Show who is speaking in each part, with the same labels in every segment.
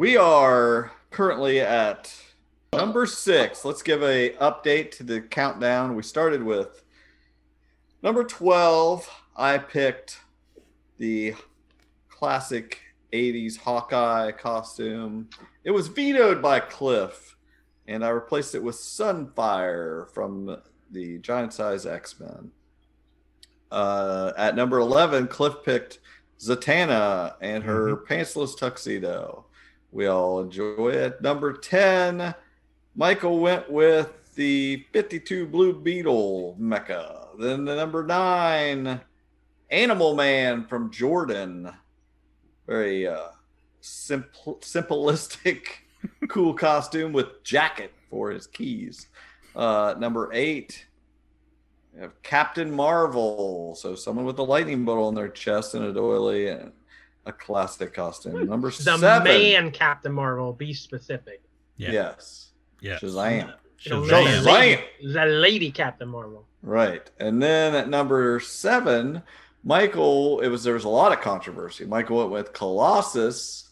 Speaker 1: We are currently at number six. Let's give a update to the countdown. We started with number twelve. I picked the classic '80s Hawkeye costume. It was vetoed by Cliff, and I replaced it with Sunfire from the Giant Size X Men. Uh, at number 11, Cliff picked Zatanna and her pantsless tuxedo. We all enjoy it. Number 10, Michael went with the 52 Blue Beetle mecha. Then the number 9, Animal Man from Jordan. Very uh, simple, simplistic, cool costume with jacket for his keys. Uh, number 8, we have Captain Marvel. So someone with a lightning bolt on their chest and a doily and a classic costume. Number
Speaker 2: The
Speaker 1: seven.
Speaker 2: man Captain Marvel, be specific.
Speaker 3: Yeah.
Speaker 1: Yes.
Speaker 3: Yeah.
Speaker 1: Shazam.
Speaker 2: The
Speaker 3: Shazam.
Speaker 2: lady,
Speaker 1: Shazam.
Speaker 2: the lady Captain Marvel.
Speaker 1: Right. And then at number seven, Michael, it was there was a lot of controversy. Michael went with Colossus,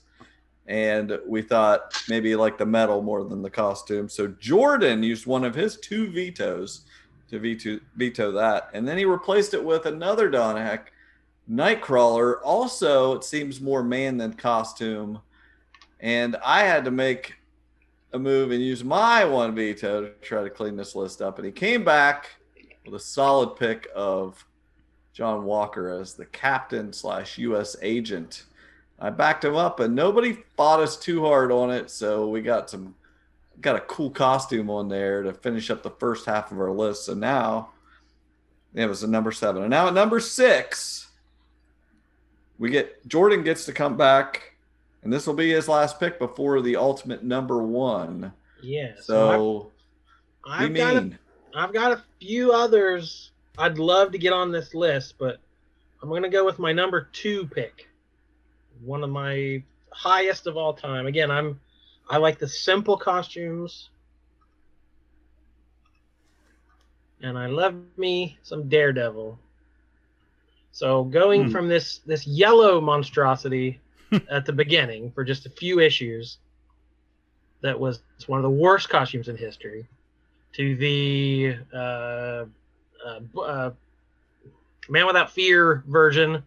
Speaker 1: and we thought maybe like the metal more than the costume. So Jordan used one of his two vetoes to veto veto that. And then he replaced it with another Don Heck, Nightcrawler. Also, it seems more man than costume. And I had to make a move and use my one veto to try to clean this list up. And he came back with a solid pick of John Walker as the captain slash U.S. agent. I backed him up, and nobody fought us too hard on it, so we got some got a cool costume on there to finish up the first half of our list. So now it was a number seven, and now at number six, we get Jordan gets to come back, and this will be his last pick before the ultimate number one.
Speaker 2: Yeah. So,
Speaker 1: So
Speaker 2: I've, I've got a,
Speaker 1: mean.
Speaker 2: I've got a few others I'd love to get on this list, but I'm gonna go with my number two pick. One of my highest of all time. Again, I'm I like the simple costumes. And I love me some Daredevil. So going
Speaker 3: Hmm.
Speaker 2: from this this yellow monstrosity at the beginning for just a few issues that was one of the worst costumes in history to the uh, uh, uh, Man Without Fear version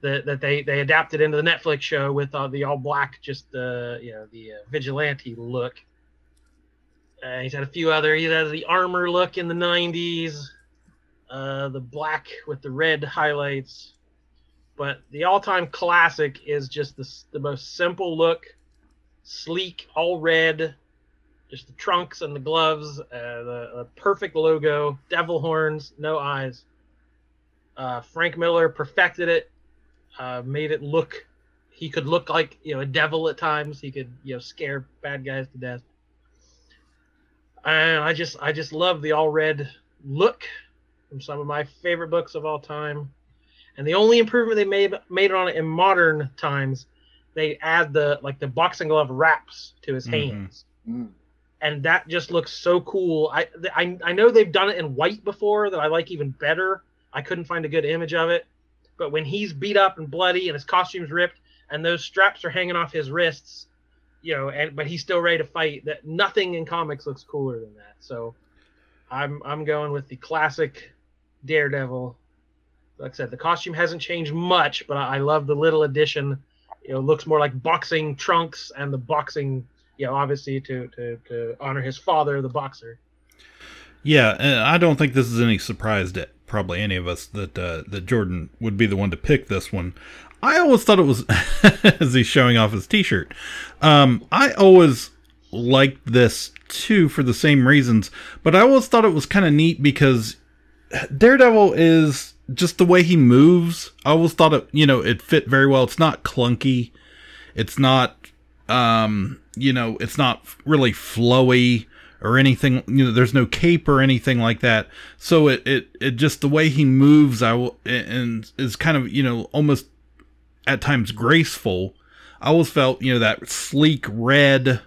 Speaker 2: that, that they, they adapted into the Netflix show with uh, the all black, just the you know the uh, vigilante look. Uh, he's had a few other. He has the armor look in the '90s, uh, the black with the red highlights. But the all-time classic is just the the most simple look, sleek, all red, just the trunks and the gloves, uh, the, the perfect logo, devil horns, no eyes. Uh, Frank Miller perfected it, uh, made it look. He could look like you know a devil at times. He could you know scare bad guys to death. And I just I just love the all red look from some of my favorite books of all time. And the only improvement they made made on it in modern times, they add the like the boxing glove wraps to his
Speaker 3: Mhm.
Speaker 2: hands
Speaker 1: Mm.
Speaker 2: and that just looks so cool. I, I I know they've done it in white before that I like even better. I couldn't find a good image of it, but when he's beat up and bloody and his costume's ripped and those straps are hanging off his wrists, you know, and but he's still ready to fight. That nothing in comics looks cooler than that. So, I'm I'm going with the classic Daredevil. Like I said, the costume hasn't changed much, but I, love the little addition. You know, looks more like boxing trunks and the boxing you know, obviously to, to, to honor his father, the boxer.
Speaker 3: Yeah, and I don't think this is any surprise to probably any of us that uh, that Jordan would be the one to pick this one. I always thought it was as he's showing off his T-shirt. Um, I always liked this too for the same reasons, but I always thought it was kind of neat because Daredevil is just the way he moves. I always thought it, you know, it fit very well. It's not clunky. It's not um, you know, it's not really flowy or anything. You know, there's no cape or anything like that. So it it, it just the way he moves, I will, and is kind of you know almost at times graceful. I always felt you know that sleek red,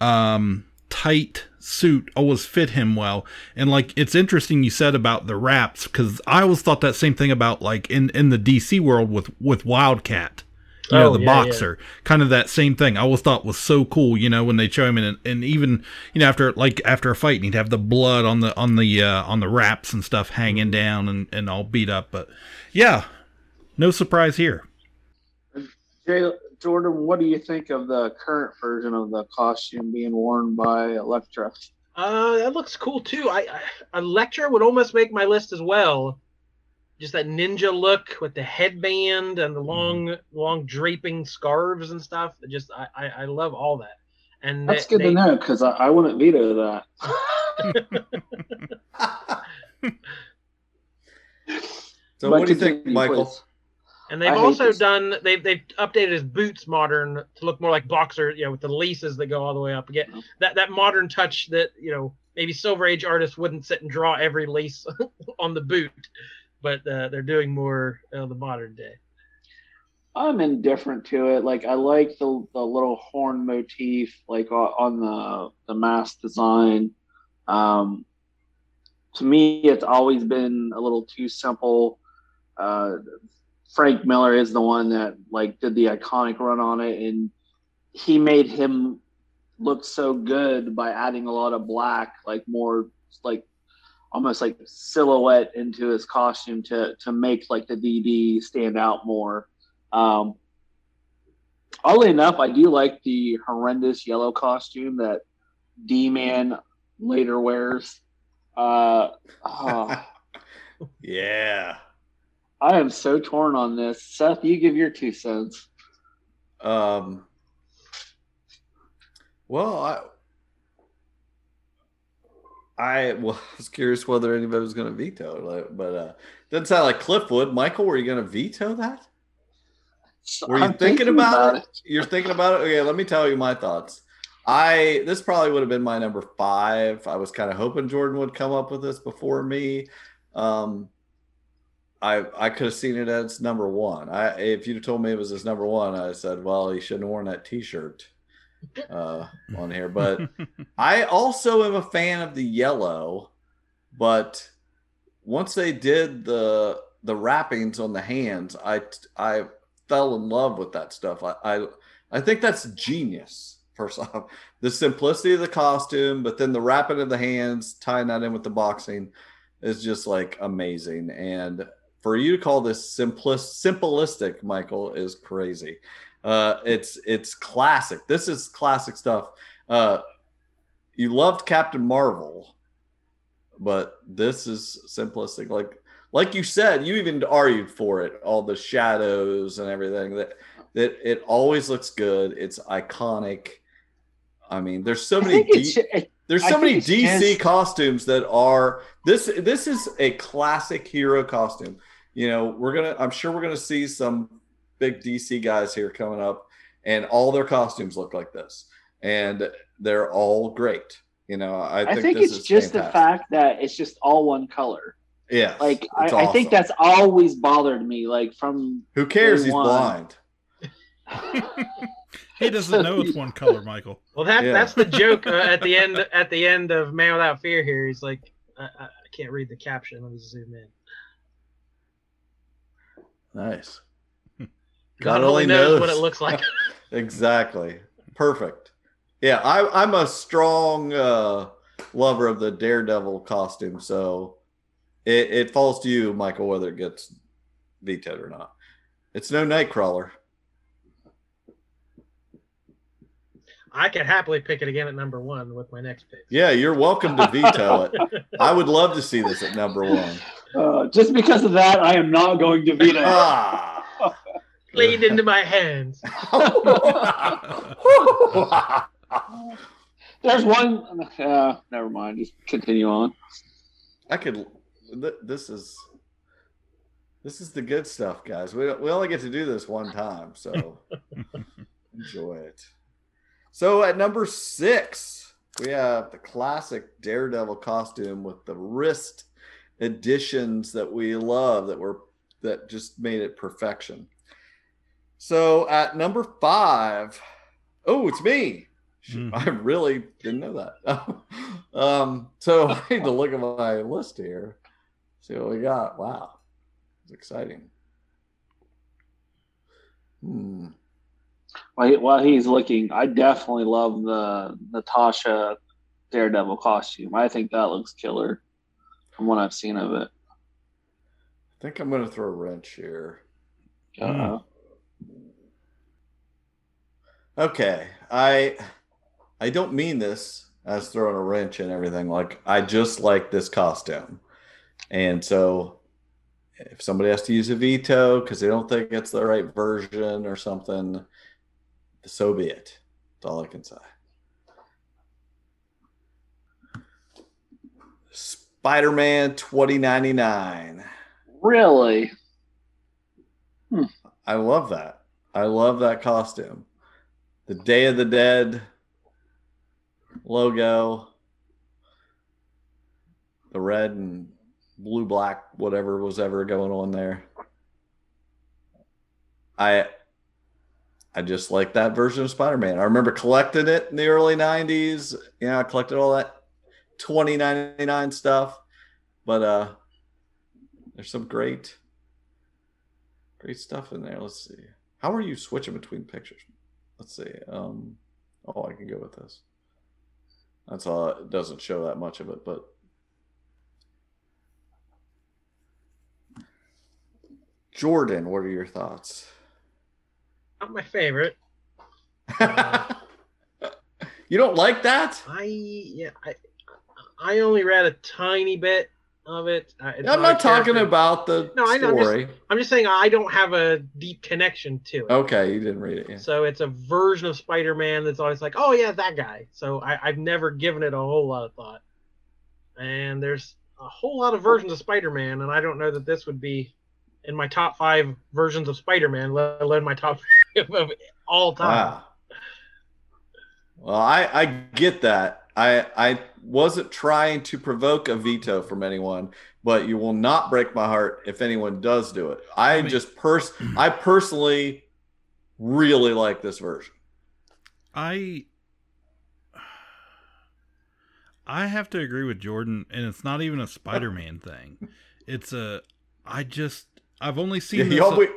Speaker 3: um, tight suit always fit him well. And like it's interesting you said about the wraps because I always thought that same thing about like in in the DC world with with Wildcat you know,
Speaker 2: Oh,
Speaker 3: the
Speaker 2: yeah,
Speaker 3: boxer, kind of that same thing. I always thought was so cool, you know, when they show him in, and even you know after like after a fight, and he'd have the blood on the on the uh, on the wraps and stuff hanging down and and all beat up. But yeah, no surprise here.
Speaker 4: Jay, Jordan, what do you think of the current version of the costume being worn by Elektra?
Speaker 2: Uh, that looks cool too. I, I Elektra would almost make my list as well. Just that ninja look with the headband and the long, long draping scarves and stuff. It Just I, I, I love all that. And
Speaker 4: That's
Speaker 2: they-
Speaker 4: good to know because I, I wouldn't veto that.
Speaker 1: so,
Speaker 4: But
Speaker 1: what do you think, Michael?
Speaker 4: please.
Speaker 2: And they've
Speaker 4: I
Speaker 2: also done they've they've updated his boots modern to look more like boxer, you know, with the laces that go all the way up. Again,
Speaker 4: Oh.
Speaker 2: that that modern touch that you know maybe Silver Age artists wouldn't sit and draw every lace on the boot, but uh, they're doing more uh, the modern day.
Speaker 4: I'm indifferent to it. Like I like the the little horn motif, like on the the mask design. Um, to me, it's always been a little too simple. Uh, Frank Miller is the one that like did the iconic run on it, and he made him look so good by adding a lot of black, like more like almost like silhouette into his costume to to make like the DD stand out more. Um, oddly enough, I do like the horrendous yellow costume that D Man later wears. Uh, oh,
Speaker 1: yeah.
Speaker 4: I am so torn on this. Seth, you give your two cents.
Speaker 1: Um. Well, I. I was curious whether anybody was going to veto it, but uh, doesn't sound like Cliff would. Michael, were you going to veto that? Were you
Speaker 4: I'm
Speaker 1: thinking, about, it? You're thinking about it. Okay, let me tell you my thoughts. I this probably would have been my number five. I was kind of hoping Jordan would come up with this before me. Um, I I could have seen it as number one. I if you'd have told me it was his number one, I said, well, he shouldn't have worn that T-shirt uh, on here. But I also am a fan of the yellow, but once they did the the wrappings on the hands, I I fell in love with that stuff. I I, I think that's genius. First off, the simplicity of the costume, but then the wrapping of the hands, tying that in with the boxing, is just like amazing. And for you to call this simplist simplistic, Michael, is crazy. Uh, it's it's classic. This is classic stuff. Uh, you loved Captain Marvel, but this is simplistic. Like like you said, you even argued for it. All the shadows and everything that that it always looks good. It's iconic. I mean, there's so many.
Speaker 4: it's,
Speaker 1: there's so many DC
Speaker 4: just-
Speaker 1: costumes that are this. This is a classic hero costume. You know, we're gonna. I'm sure we're gonna see some big DC guys here coming up, and all their costumes look like this, and they're all great. You know, I
Speaker 4: I
Speaker 1: think,
Speaker 4: think
Speaker 1: this
Speaker 4: it's
Speaker 1: is
Speaker 4: just the fact that it's just all one color.
Speaker 1: Yeah,
Speaker 4: Like I,
Speaker 1: it's
Speaker 4: I think that's always bothered me. Like from
Speaker 1: who cares? He's
Speaker 4: one.
Speaker 1: blind.
Speaker 3: he doesn't know it's one color, Michael.
Speaker 2: Well, that
Speaker 1: Yeah.
Speaker 2: that's the joke uh, at the end at the end of Man Without Fear. Here, he's like, I, I I can't read the caption. Let me zoom in.
Speaker 1: Nice.
Speaker 2: God, only knows, what it looks like.
Speaker 1: exactly. Perfect. Yeah, I, I'm a strong uh, lover of the Daredevil costume, so it, it falls to you, Michael, whether it gets vetoed or not. It's no Nightcrawler.
Speaker 2: I could happily pick it again at number one with my next pick.
Speaker 1: Yeah, you're welcome to veto it. I would love to see this at number one.
Speaker 4: Uh, just because of that, I am not going to veto. it.
Speaker 1: Ah.
Speaker 2: Played into my hands.
Speaker 4: There's one. Uh, never mind. Just continue on.
Speaker 1: I could. th- This is this is the good stuff, guys. We we only get to do this one time, so enjoy it. So at number six, we have the classic Daredevil costume with the wrist additions that we love that were that just made it perfection. So at number five, oh, it's me.
Speaker 3: Mhm.
Speaker 1: I really didn't know that. um, so I need to look at my list here. See what we got. Wow, it's exciting. Hmm.
Speaker 4: While, he- while he's looking, I definitely love the Natasha Daredevil costume. I think that looks killer from what I've seen of it.
Speaker 1: I think I'm going to throw a wrench here.
Speaker 4: Uh,
Speaker 1: Okay, I I don't mean this as throwing a wrench and everything. Like I just like this costume, and so if somebody has to use a veto because they don't think it's the right version or something, so be it. That's all I can say. Spider-Man 2099.
Speaker 4: really? Hmm.
Speaker 1: I love that. I love that costume. The Day of the Dead logo, the red and blue black whatever was ever going on there. I I just like that version of Spider-Man. I remember collecting it in the early 90s. You know, I collected all that 2099 stuff. But uh there's some great Great stuff in there. Let's see. How are you switching between pictures? Let's see. Um, oh, I can go with this. That's all. It doesn't show that much of it, but Jordan, what are your thoughts?
Speaker 2: Not my favorite.
Speaker 1: you don't like that?
Speaker 2: I yeah I I only read a tiny bit of it. Uh,
Speaker 1: I'm not talking about the
Speaker 2: No, I know, I'm just-
Speaker 1: story.
Speaker 2: I'm just saying I don't have a deep connection to it.
Speaker 1: Okay, you didn't read it. Yeah.
Speaker 2: So it's a version of Spider-Man that's always like, oh yeah, that guy. So I, I've never given it a whole lot of thought. And there's a whole lot of versions of Spider-Man, and I don't know that this would be in my top five versions of Spider-Man, let alone my top of all time.
Speaker 1: Wow. Well, I I get that. I I wasn't trying to provoke a veto from anyone, but you will not break my heart if anyone does do it. I,
Speaker 3: I mean-
Speaker 1: just pers I personally really like this version.
Speaker 3: I I have to agree with Jordan, and it's not even a Spider-Man thing. It's a I just I've only seen
Speaker 1: Yeah,
Speaker 3: this
Speaker 1: always-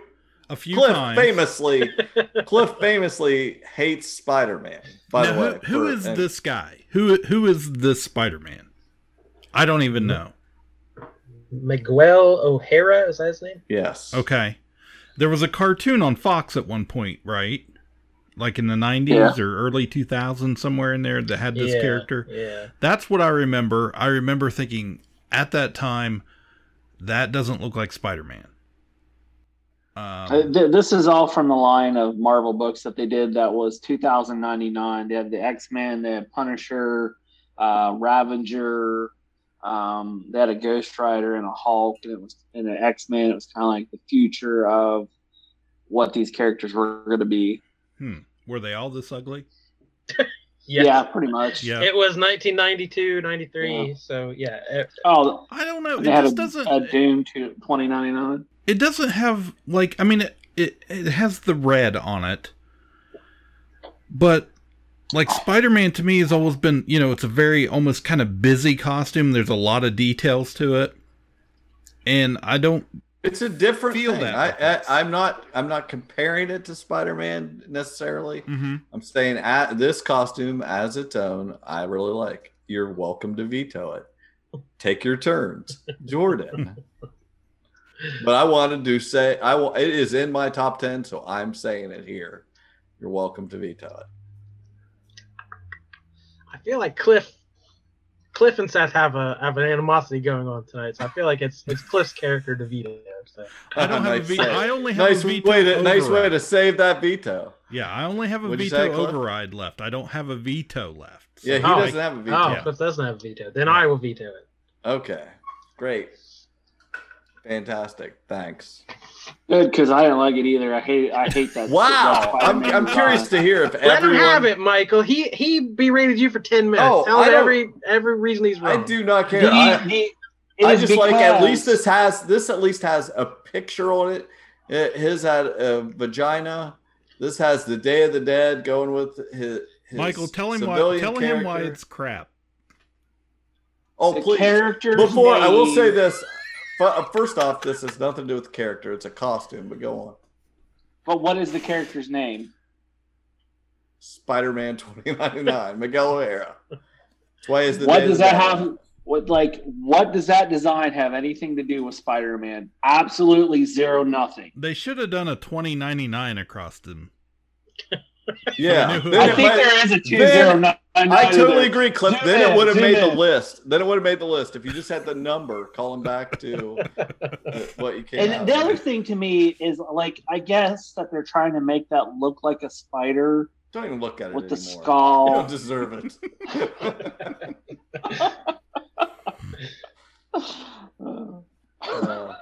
Speaker 3: a, a few
Speaker 1: Cliff
Speaker 3: times.
Speaker 1: famously Cliff famously hates Spider-Man. By
Speaker 3: Now,
Speaker 1: the way,
Speaker 3: who, who
Speaker 1: for-
Speaker 3: is
Speaker 1: and-
Speaker 3: this guy? Who who is this Spider-Man? I don't even know.
Speaker 2: Miguel O'Hara is that his name?
Speaker 1: Yes.
Speaker 3: Okay, there was a cartoon on Fox at one point, right? Like in the '90s
Speaker 4: Yeah.
Speaker 3: or early 2000s, somewhere in there that had this
Speaker 2: Yeah,
Speaker 3: character.
Speaker 2: Yeah.
Speaker 3: That's what I remember. I remember thinking at that time, that doesn't look like Spider Man.
Speaker 4: Uh,
Speaker 3: Um,
Speaker 4: th- this is all from the line of Marvel books that they did. That was 2099. They had the X Men, they had Punisher, uh, Ravager. Um, they had a Ghost Rider and a Hulk, and it was in an X Men. It was kind of like the future of what these characters were going to be.
Speaker 3: hmm. Were they all this ugly?
Speaker 2: Yes.
Speaker 4: Yeah, pretty much.
Speaker 3: Yeah.
Speaker 2: It was 1992, 93.
Speaker 4: Yeah.
Speaker 2: So yeah, it-
Speaker 4: Oh,
Speaker 3: I don't know. It
Speaker 4: had
Speaker 3: just
Speaker 4: a,
Speaker 3: doesn't.
Speaker 4: a Doom to 2099.
Speaker 3: It doesn't have like. I mean, it, it it has the red on it, but like Spider Man to me has always been. You know, it's a very almost kind of busy costume. There's a lot of details to it, and I don't.
Speaker 1: It's a different
Speaker 3: Feel
Speaker 1: thing.
Speaker 3: that
Speaker 1: I. I I'm not I'm not comparing it to Spider-Man necessarily.
Speaker 3: Mm-hmm.
Speaker 1: I'm saying at this costume as its own, I really like. You're welcome to veto it. Take your turns, Jordan. but I wanted to say I will. It is in my top ten, so I'm saying it here. You're welcome to veto it.
Speaker 2: I feel like Cliff, Cliff and Seth have a have an animosity going on tonight. So I feel like it's it's Cliff's character to veto. So
Speaker 3: I don't have a veto.
Speaker 1: save.
Speaker 3: I only have
Speaker 1: nice
Speaker 3: a veto.
Speaker 1: way to nice way to save that veto.
Speaker 3: Yeah, I only have a
Speaker 1: What'd
Speaker 3: veto
Speaker 1: say,
Speaker 3: override left. I don't have a veto left. So
Speaker 1: Yeah, he
Speaker 2: Oh,
Speaker 1: doesn't have a veto.
Speaker 2: oh,
Speaker 3: Yeah.
Speaker 2: Cliff doesn't have a veto. Then I will veto it.
Speaker 1: Okay, great, Fantastic. Thanks.
Speaker 4: Good, because I didn't like it either. I hate I hate that.
Speaker 1: Wow. I'm, I'm curious
Speaker 4: design.
Speaker 1: to hear if
Speaker 2: Let
Speaker 1: everyone.
Speaker 2: him have it, Michael. He he berated you for ten minutes.
Speaker 1: Oh,
Speaker 2: Tell
Speaker 1: I
Speaker 2: every every reason he's wrong.
Speaker 1: I do not care.
Speaker 4: The-
Speaker 1: I,
Speaker 4: the- it
Speaker 1: I
Speaker 4: is
Speaker 1: just like at least this has this at least has a picture on it. it his had a vagina. This has the Day of the Dead going with his. his
Speaker 3: Michael, tell him why.
Speaker 1: civilian
Speaker 3: Tell him why it's crap.
Speaker 1: Oh,
Speaker 4: the
Speaker 1: please.
Speaker 4: characters
Speaker 1: Before I will say this. Fu- uh, First off, this has nothing to do with the character. It's a costume. But go on.
Speaker 4: But what is the character's name?
Speaker 1: Spider-Man 2099, Miguel O'Hara. That's why is the
Speaker 4: What
Speaker 1: Day
Speaker 4: does that
Speaker 1: Dead.
Speaker 4: have? What like what does that design have anything to do with Spider-Man? Absolutely zero, nothing.
Speaker 3: They should have done a twenty ninety nine across them.
Speaker 1: Yeah,
Speaker 3: I knew who-
Speaker 1: Then
Speaker 4: I
Speaker 1: it
Speaker 4: think
Speaker 1: might-
Speaker 4: there is a two
Speaker 1: then-
Speaker 4: zero nine.
Speaker 1: I totally agree, Cliff.
Speaker 4: Zoom
Speaker 1: then it would have
Speaker 4: zoom
Speaker 1: made the list. Then it would have made the list if you just had the number calling back to what you came out
Speaker 4: And the
Speaker 1: with.
Speaker 4: other thing to me is like I guess that they're trying to make that look like a spider
Speaker 1: Don't even look at it
Speaker 4: with the
Speaker 1: anymore. You don't deserve it. Uh,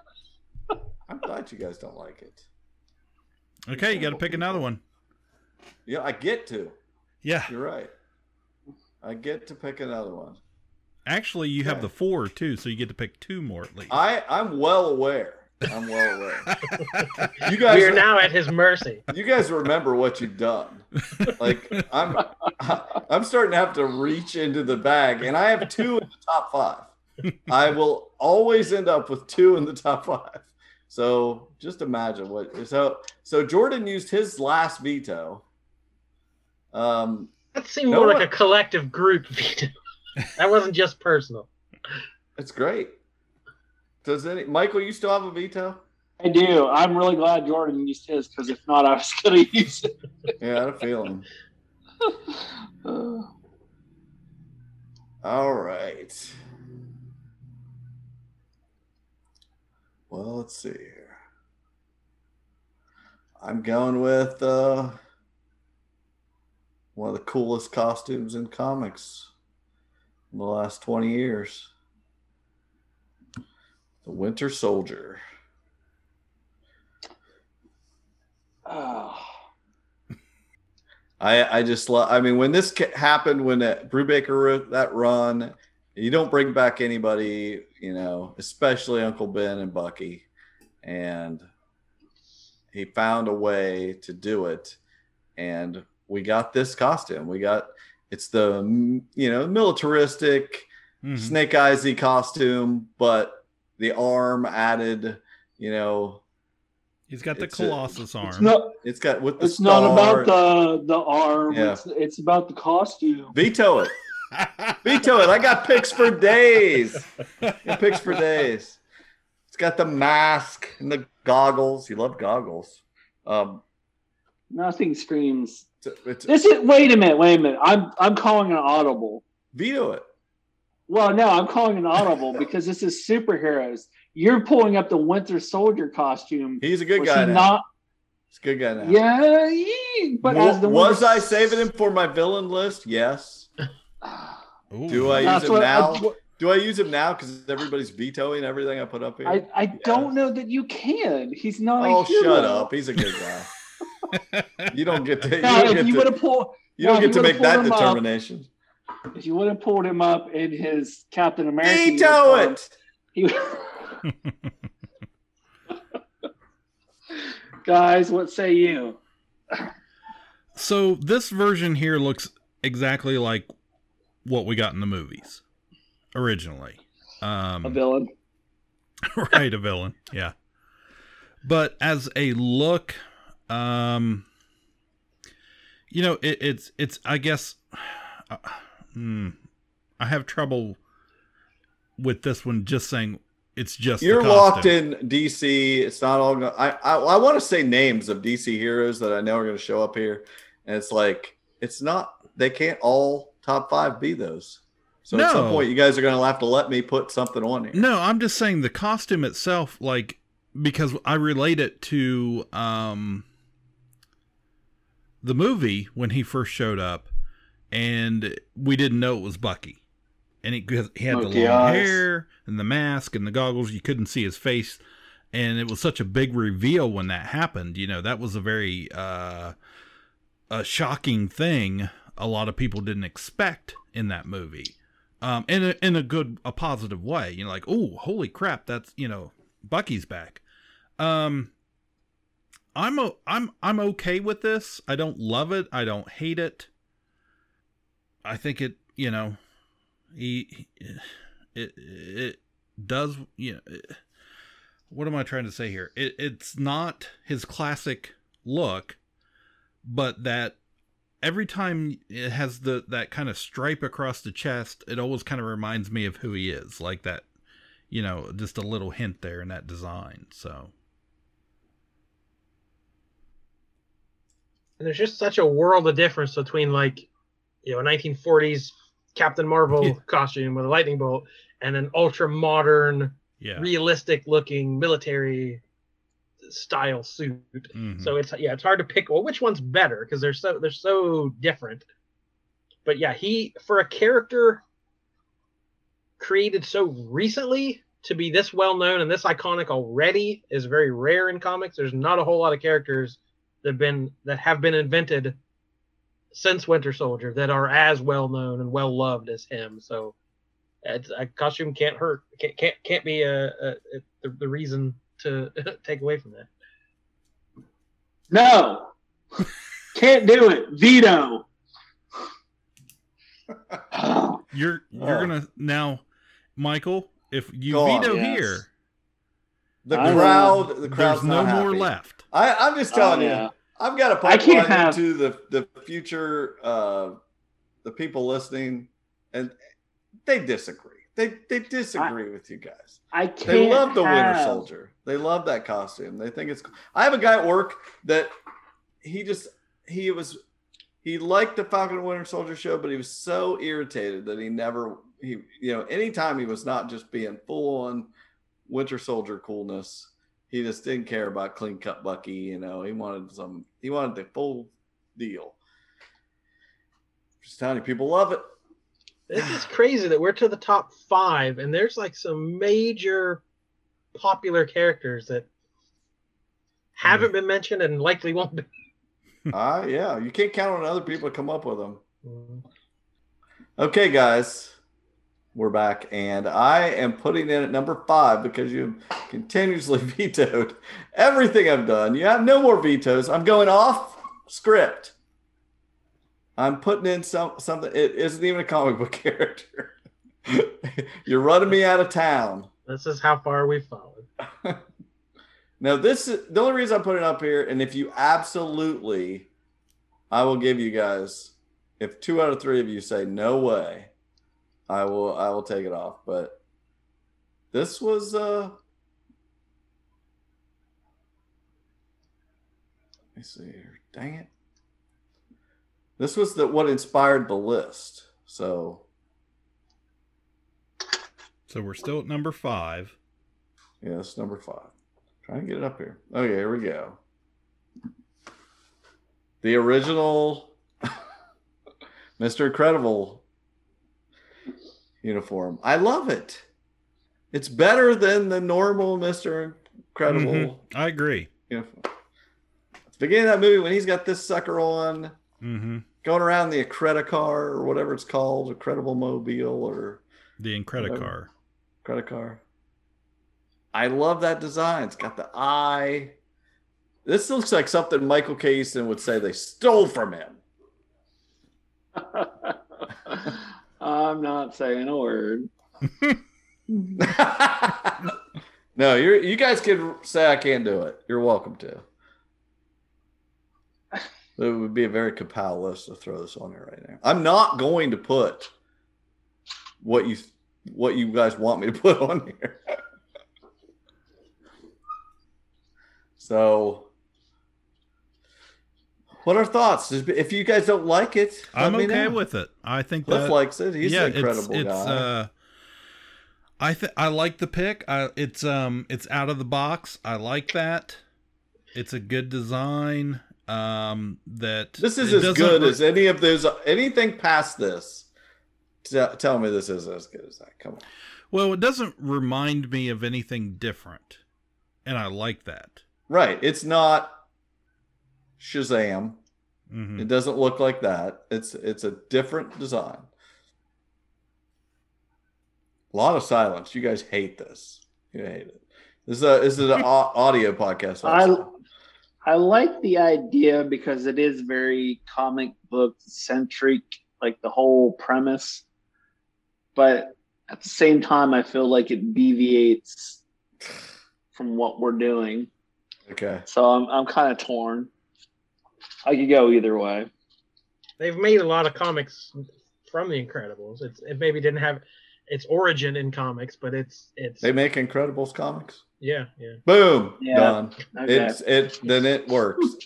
Speaker 1: I'm glad you guys don't like it.
Speaker 3: Okay, you got to pick another one.
Speaker 1: Yeah, I get to.
Speaker 3: Yeah,
Speaker 1: You're right. I get to pick another one.
Speaker 3: actually, you have the four too, so you get to pick two more at least.
Speaker 1: I I'm well aware. I'm well aware. You guys,
Speaker 2: we are now at his mercy.
Speaker 1: you guys remember what you've done. Like I'm, I'm starting to have to reach into the bag, and I have two in the top five. I will always end up with two in the top five. So just imagine what. So so Jordan used his last veto. Um,
Speaker 2: That seemed
Speaker 1: No
Speaker 2: more
Speaker 1: one-
Speaker 2: like a collective group veto. that wasn't just personal.
Speaker 1: it's great. Does any Michael? You still have a veto?
Speaker 4: I do. I'm really glad Jordan used his because if not, I was going to use it.
Speaker 1: Yeah, I had a feeling.
Speaker 4: Uh,
Speaker 1: All right. Well, let's see here. I'm going with uh, one of the coolest costumes in comics in the last 20 years the Winter Soldier.
Speaker 4: oh.
Speaker 1: I I just love. I mean, when this happened, when that Brubaker wrote that run, you don't bring back anybody, you know, especially Uncle Ben and Bucky, and he found a way to do it, and we got this costume. We got it's the you know militaristic
Speaker 3: Mhm.
Speaker 1: Snake Eyesy costume, but the arm added, you know,
Speaker 3: He's got the
Speaker 1: It's a-
Speaker 3: Colossus arm.
Speaker 4: It's not.
Speaker 1: it's got with the
Speaker 4: It's not about the the arm.
Speaker 1: Yeah.
Speaker 4: It's, it's about the costume.
Speaker 1: veto it. Veto it. I got picks for days. Got picks for days. It's got the mask and the goggles. You love goggles. Um,
Speaker 4: Nothing screams.
Speaker 1: It's, it's,
Speaker 4: This is. Wait a minute. Wait a minute. I'm I'm calling an audible.
Speaker 1: veto it.
Speaker 4: Well, no, I'm calling an audible because this is superheroes. You're pulling up the Winter Soldier costume.
Speaker 1: He's a good
Speaker 4: Was
Speaker 1: guy now.
Speaker 4: not?
Speaker 1: He's a good guy now.
Speaker 4: Yeah, yeah, but
Speaker 1: Wa-
Speaker 4: as the
Speaker 1: was
Speaker 4: Winter-
Speaker 1: I saving him for my villain list? Yes.
Speaker 3: Ooh.
Speaker 1: Do I use
Speaker 4: That's
Speaker 1: him
Speaker 4: what
Speaker 1: now?
Speaker 4: I,
Speaker 1: Do I use him now because everybody's vetoing everything I put up here?
Speaker 4: I, I don't know that you can. He's not.
Speaker 1: oh,
Speaker 4: a hero.
Speaker 1: shut up. He's a good guy. You don't get to. You
Speaker 4: Now,
Speaker 1: don't
Speaker 4: if
Speaker 1: get
Speaker 4: you
Speaker 1: to,
Speaker 4: would have pulled,
Speaker 1: you don't get to make that
Speaker 4: pulled him up-
Speaker 1: determination.
Speaker 4: if you would have pulled him up in his Captain America,
Speaker 1: Veto
Speaker 4: uniform,
Speaker 1: it.
Speaker 4: He, guys, what say you?
Speaker 3: So this version here looks exactly like what we got in the movies originally. Um,
Speaker 4: A villain.
Speaker 3: right, a villain. Yeah. But as a look, um, you know, it, it's it's. I guess, uh, hmm, I have trouble with this one. Just saying, it's just
Speaker 1: You're locked in DC. It's not all. Gonna, I I, I want to say names of DC heroes that I know are going to show up here, and it's like it's not. They can't all top five be those. So at some point, you guys are going to have to let me put something on here.
Speaker 3: No, I'm just saying the costume itself, like because I relate it to um the movie when he first showed up, and we didn't know it was Bucky, and he, he had the long
Speaker 4: eyes.
Speaker 3: hair and the mask and the goggles. You couldn't see his face, and it was such a big reveal when that happened. You know, that was a very uh, a shocking thing. A lot of people didn't expect in that movie, um, in a in a good, a positive way. You know, like oh, holy crap, that's you know, Bucky's back. Um, I'm o- I'm I'm okay with this. I don't love it. I don't hate it. I think it, you know, he it it does, you know, it- what am I trying to say here? It it's not his classic look, but that every time it has the that kind of stripe across the chest, it always kind of reminds me of who he is, like that, you know, just a little hint there in that design. So,
Speaker 2: And there's just such a world of difference between like, you know, a 1940s Captain Marvel
Speaker 3: Yeah.
Speaker 2: costume with a lightning bolt and an ultra modern,
Speaker 3: yeah.
Speaker 2: realistic looking military style suit.
Speaker 3: Mhm.
Speaker 2: So it's yeah, it's hard to pick well which one's better because they're so they're so different. But yeah, he for a character created so recently to be this well known and this iconic already is very rare in comics. There's not a whole lot of characters that been that have been invented since Winter Soldier that are as well known and well loved as him. So it's, a costume can't hurt. Can't can't, can't be a, a, a the, the reason to take away from that.
Speaker 4: No, can't do it. Veto.
Speaker 3: You're you're
Speaker 1: Oh.
Speaker 3: gonna now, Michael. If you
Speaker 1: Go on.
Speaker 3: veto
Speaker 4: Yes.
Speaker 3: here,
Speaker 1: The
Speaker 4: I
Speaker 1: crowd, the crowd's there's
Speaker 3: no
Speaker 1: not
Speaker 3: more
Speaker 1: happy.
Speaker 3: left.
Speaker 1: I, I'm just telling
Speaker 4: Oh,
Speaker 1: you. I've got a
Speaker 4: I can't
Speaker 1: pipeline
Speaker 4: have-
Speaker 1: into the the future, uh, the people listening, and they disagree. They they disagree with you guys.
Speaker 4: I can't.
Speaker 1: They love the Winter Soldier. They love that costume. They think it's. cool. I have a guy at work that he just he was he liked the Falcon and Winter Soldier show, but he was so irritated that he never he you know anytime he was not just being full on Winter Soldier coolness, he just didn't care about clean cut Bucky. You know, he wanted some. He wanted the full deal. Just telling you, people love it.
Speaker 2: It's just crazy that we're to the top five, and there's like some major popular characters that haven't been mentioned and likely won't be.
Speaker 1: Ah, yeah, you can't count on other people to come up with them. Okay, guys, we're back, and I am putting in at number five because you have continuously vetoed everything I've done. You have no more vetoes. I'm going off script. I'm putting in some something. It isn't even a comic book character. You're running me out of town.
Speaker 2: This is how far we've followed.
Speaker 1: Now, this is the only reason I'm putting it up here, and if you absolutely, I will give you guys. If two out of three of you say no way, I will. I will take it off. But this was. uh Let me see here. Dang it. This was the what inspired the list. So
Speaker 3: So we're still at number five.
Speaker 1: Yeah, number five. Trying to get it up here. Okay, here we go. The original Mr. Incredible uniform. I love it. It's better than the normal Mr. Incredible
Speaker 3: Mhm. I agree.
Speaker 1: uniform. At the beginning of that movie, when he's got this sucker on,
Speaker 3: hmm
Speaker 1: going around the Accredicar or whatever it's called, Incredible Mobile or
Speaker 3: The Incredicar.
Speaker 1: Card. I love that design. It's got the eye. This looks like something Michael Kaysen would say they stole from him.
Speaker 4: I'm not saying a word.
Speaker 1: no, you're you guys can say I can't do it. You're welcome to. It would be a very Kapow list to throw this on here right now. I'm not going to put what you what you guys want me to put on here. so, what are thoughts? If you guys don't like it,
Speaker 3: I'm okay
Speaker 1: know.
Speaker 3: with it. I think
Speaker 1: Cliff
Speaker 3: that
Speaker 1: likes it. He's
Speaker 3: yeah,
Speaker 1: an incredible
Speaker 3: it's, it's,
Speaker 1: guy.
Speaker 3: Uh, I think I like the pick. I, it's um it's out of the box. I like that. It's a good design. Um, that
Speaker 1: This is as good
Speaker 3: re-
Speaker 1: as any of those. Anything past this T- tell me this isn't as good as that. Come on.
Speaker 3: Well, it doesn't remind me of anything different, and I like that.
Speaker 1: Right. It's not Shazam.
Speaker 3: hmm
Speaker 1: It doesn't look like that. It's it's a different design. A lot of silence. You guys hate this. You hate it. This is a this is an audio podcast.
Speaker 4: I. I like the idea because it is very comic book centric, like the whole premise. But at the same time, I feel like it deviates from what we're doing.
Speaker 1: Okay.
Speaker 4: So I'm I'm kind of torn. I could go either way.
Speaker 2: They've made a lot of comics from the Incredibles. It's it maybe didn't have its origin in comics, but it's it's
Speaker 1: They make Incredibles comics.
Speaker 2: yeah yeah.
Speaker 1: Boom.
Speaker 4: Yeah.
Speaker 1: Done.
Speaker 4: Okay.
Speaker 1: It's it then it works.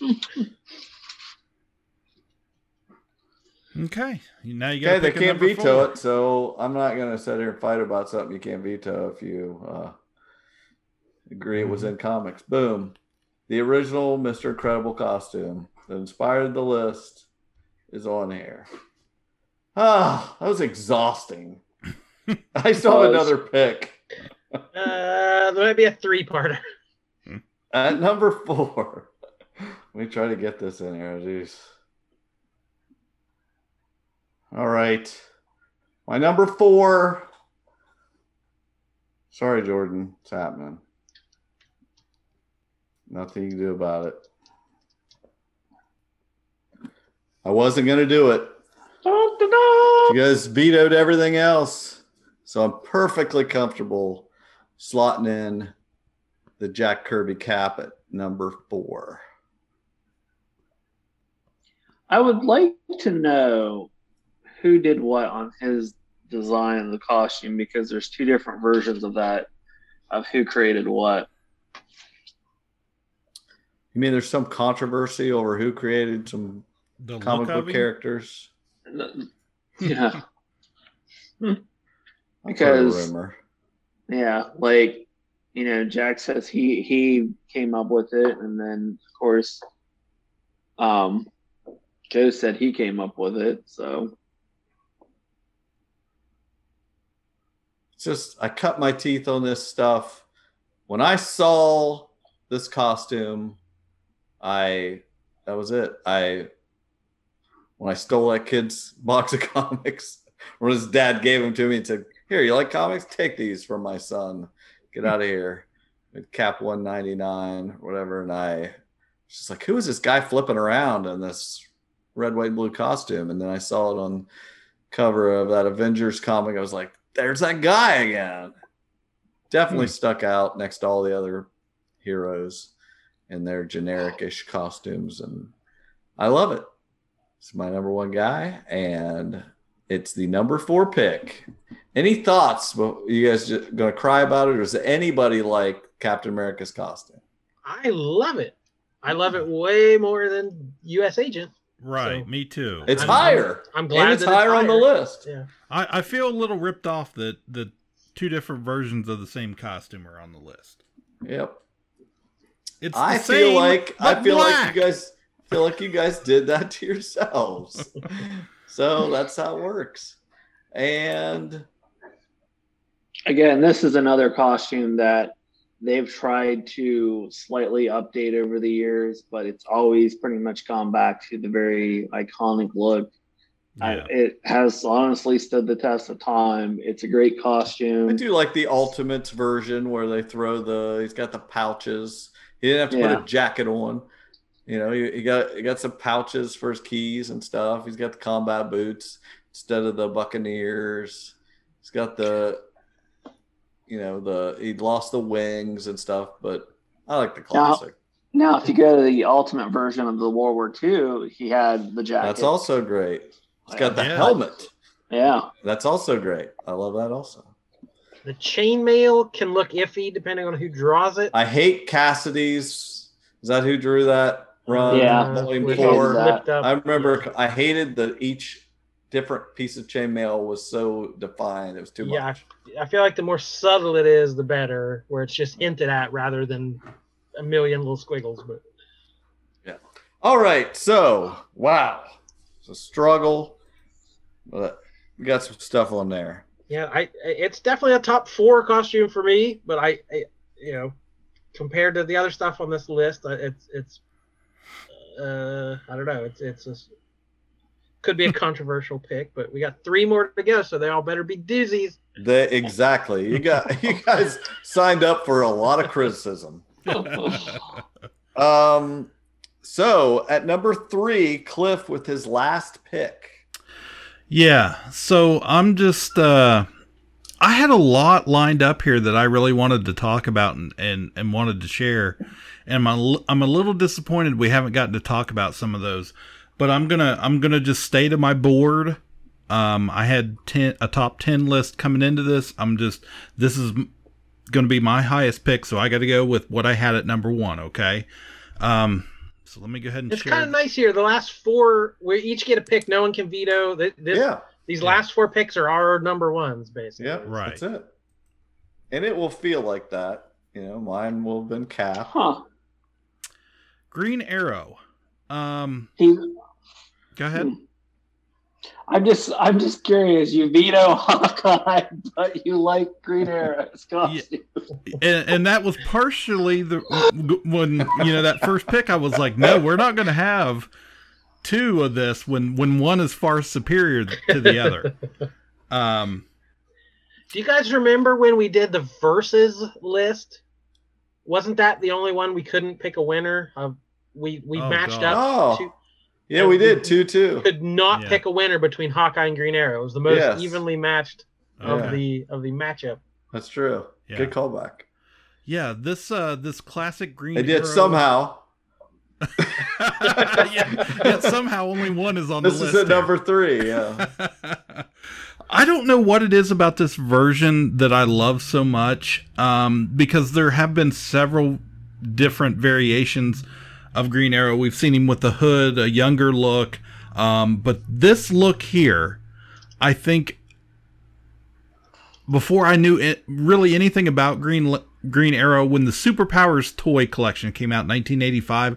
Speaker 3: Okay, now you got.
Speaker 1: Okay, they can't veto it, so I'm not gonna sit here and fight about something you can't veto if you uh, agree it was in comics. Boom. The original Mr. Incredible costume that inspired the list is on air. Ah, that was exhausting. I still have another pick.
Speaker 2: Uh, there might be a three-parter.
Speaker 1: At number four. Let me try to get this in here. Jeez. All right. My number four. Sorry, Jordan. It's happening. Nothing you can do about it. I wasn't going to do it. You guys vetoed everything else. So I'm perfectly comfortable slotting in the Jack Kirby cap at number four.
Speaker 4: I would like to know who did what on his design of the costume because there's two different versions of that of who created what.
Speaker 1: You mean there's some controversy over who created some
Speaker 3: The
Speaker 1: comic
Speaker 3: look
Speaker 1: book
Speaker 3: him?
Speaker 1: characters?
Speaker 4: Yeah,
Speaker 1: I've heard a
Speaker 4: Because-
Speaker 1: rumor.
Speaker 4: yeah, like you know, Jack says he he came up with it, and then of course, um, Joe said he came up with it. So
Speaker 1: It's just I cut my teeth on this stuff. When I saw this costume, I that was it. I when I stole that kid's box of comics, when his dad gave them to me and said, "Here, you like comics? Take these for my son. Get out of here." With Cap one ninety nine, whatever, and I was just like, "Who is this guy flipping around in this red, white, and blue costume?" And then I saw it on cover of that Avengers comic. I was like, "There's that guy again." Definitely hmm. stuck out next to all the other heroes in their generic-ish costumes, and I love it. It's my number one guy, and it's the number four pick. Any thoughts? Well, You guys just gonna cry about it, or is anybody like Captain America's costume?
Speaker 2: I love it. I love it way more than U.S. Agent.
Speaker 3: Right,
Speaker 2: So-
Speaker 3: me too.
Speaker 1: It's
Speaker 2: I'm-
Speaker 1: higher.
Speaker 2: I'm glad
Speaker 1: and it's
Speaker 2: that
Speaker 1: higher on the list.
Speaker 2: Yeah.
Speaker 3: I, I feel a little ripped off that the two different versions of the same costume are on the list.
Speaker 1: Yep.
Speaker 3: It's the
Speaker 1: I
Speaker 3: same,
Speaker 1: feel like I
Speaker 3: but
Speaker 1: feel like you guys feel like you guys did that to yourselves. so that's how it works. And
Speaker 4: again, this is another costume that they've tried to slightly update over the years, but it's always pretty much gone back to the very iconic look. Uh,
Speaker 3: I,
Speaker 4: it has honestly stood the test of time. It's a great costume.
Speaker 1: I do like the Ultimates version where they throw the he's got the pouches. He didn't have to
Speaker 4: Yeah.
Speaker 1: put a jacket on. You know, he, he got he got some pouches for his keys and stuff. He's got the combat boots instead of the Buccaneers. He's got the you know, the he lost the wings and stuff, but I like the classic.
Speaker 4: Now, if you go to the ultimate version of the World War II, he had the jacket.
Speaker 1: That's also great. He's got the
Speaker 3: Yeah.
Speaker 1: helmet.
Speaker 4: Yeah.
Speaker 1: That's also great. I love that also.
Speaker 2: The chainmail can look iffy depending on who draws it.
Speaker 1: I hate Cassaday's. Is that who drew that run?
Speaker 4: Yeah.
Speaker 1: Volume
Speaker 2: with
Speaker 1: four.
Speaker 4: that.
Speaker 2: flipped up-
Speaker 1: I remember I hated that each different piece of chainmail was so defined. It was too
Speaker 2: Yeah.
Speaker 1: much.
Speaker 2: Yeah, I feel like the more subtle it is, the better, where it's just hinted at rather than a million little squiggles. But yeah.
Speaker 1: All right. So, wow. It's a struggle. But we got some stuff on there.
Speaker 2: Yeah, I it's definitely a top four costume for me, but I, I you know, compared to the other stuff on this list, uh, it's it's uh I don't know, it's it's a, could be a controversial pick, but we got three more to go, so they all better be doozies.
Speaker 1: They exactly. You got you guys signed up for a lot of criticism. Um so at number three, Cliff with his last pick.
Speaker 3: Yeah. So I'm just uh I had a lot lined up here that I really wanted to talk about and and, and wanted to share. And I'm a, I'm a little disappointed we haven't gotten to talk about some of those. But I'm going to I'm going to just stay to my board. Um I had 10 a top 10 list coming into this. I'm just this is going to be my highest pick, so I got to go with what I had at number 1, okay? Um so let me go ahead and
Speaker 2: It's kind of nice here. The last four, we each get a pick. No one can veto. This,
Speaker 1: yeah.
Speaker 2: These
Speaker 3: Yeah.
Speaker 2: last four picks are our number ones, basically.
Speaker 1: Yeah.
Speaker 3: Right.
Speaker 1: That's it. And it will feel like that. You know, mine will have been Cap.
Speaker 4: Huh.
Speaker 3: Green Arrow. Um
Speaker 4: He,
Speaker 3: go ahead.
Speaker 4: I'm just I'm just curious. You veto Hawkeye, but you like Green Arrow's costume.
Speaker 3: and, and that was partially the when you know that first pick i was like no we're not going to have two of this when when one is far superior to the other um
Speaker 2: Do you guys remember when we did the versus list? Wasn't that the only one we couldn't pick a winner? Of we we
Speaker 3: Oh,
Speaker 2: matched
Speaker 3: God.
Speaker 2: up.
Speaker 1: Oh.
Speaker 2: to-
Speaker 1: Yeah, we did two two.
Speaker 2: could not
Speaker 3: Yeah.
Speaker 2: pick a winner between Hawkeye and Green Arrow. It was the most
Speaker 1: Yes.
Speaker 2: evenly matched of
Speaker 3: okay.
Speaker 2: the of the matchup.
Speaker 1: That's true.
Speaker 3: Yeah.
Speaker 1: Good callback.
Speaker 3: yeah this uh this classic green
Speaker 1: They did
Speaker 3: Arrow-
Speaker 1: somehow.
Speaker 3: yeah, yeah, somehow only one is on
Speaker 1: This
Speaker 3: the
Speaker 1: is at
Speaker 3: here.
Speaker 1: number three. Yeah.
Speaker 3: I don't know what it is about this version that I love so much um, because there have been several different variations of Green Arrow. We've seen him with the hood, a younger look, um, but this look here, I think, before I knew it, really anything about Green Green Arrow, when the Superpowers toy collection came out in 1985,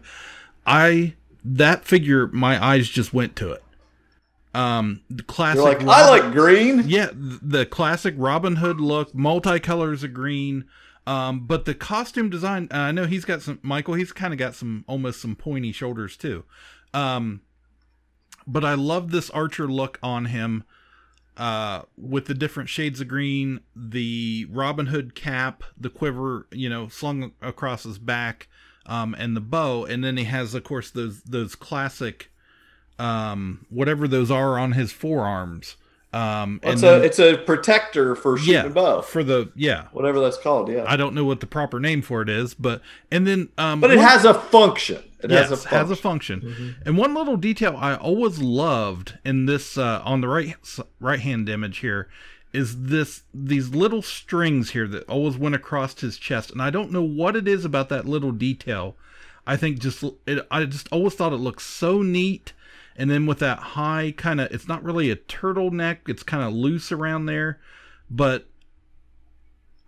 Speaker 3: I that figure my eyes just went to it. Um, the classic.
Speaker 1: You're like, I like green.
Speaker 3: yeah, th- the classic Robin Hood look, multicolors of green. Um, but the costume design, uh, I know he's got some, Michael, he's kind of got some, almost some pointy shoulders too. Um, but I love this Archer look on him, uh, with the different shades of green, the Robin Hood cap, the quiver, you know, slung across his back, um, and the bow. And then he has, of course, those, those classic, um, whatever those are on his forearms. Um,
Speaker 1: It's
Speaker 3: and
Speaker 1: a
Speaker 3: then-
Speaker 1: it's a protector for shooting
Speaker 3: yeah,
Speaker 1: bow.
Speaker 3: for the yeah.
Speaker 1: Whatever that's called. Yeah.
Speaker 3: I don't know what the proper name for it is, but and then um,
Speaker 1: but it
Speaker 3: one-
Speaker 1: has a function. It
Speaker 3: yes,
Speaker 1: has a function.
Speaker 3: has a function. And one little detail I always loved in this uh, on the right right hand image here is this these little strings here that always went across his chest, and I don't know what it is about that little detail. I think just it, I just always thought it looked so neat. And then with that high kind of, it's not really a turtleneck; it's kind of loose around there, but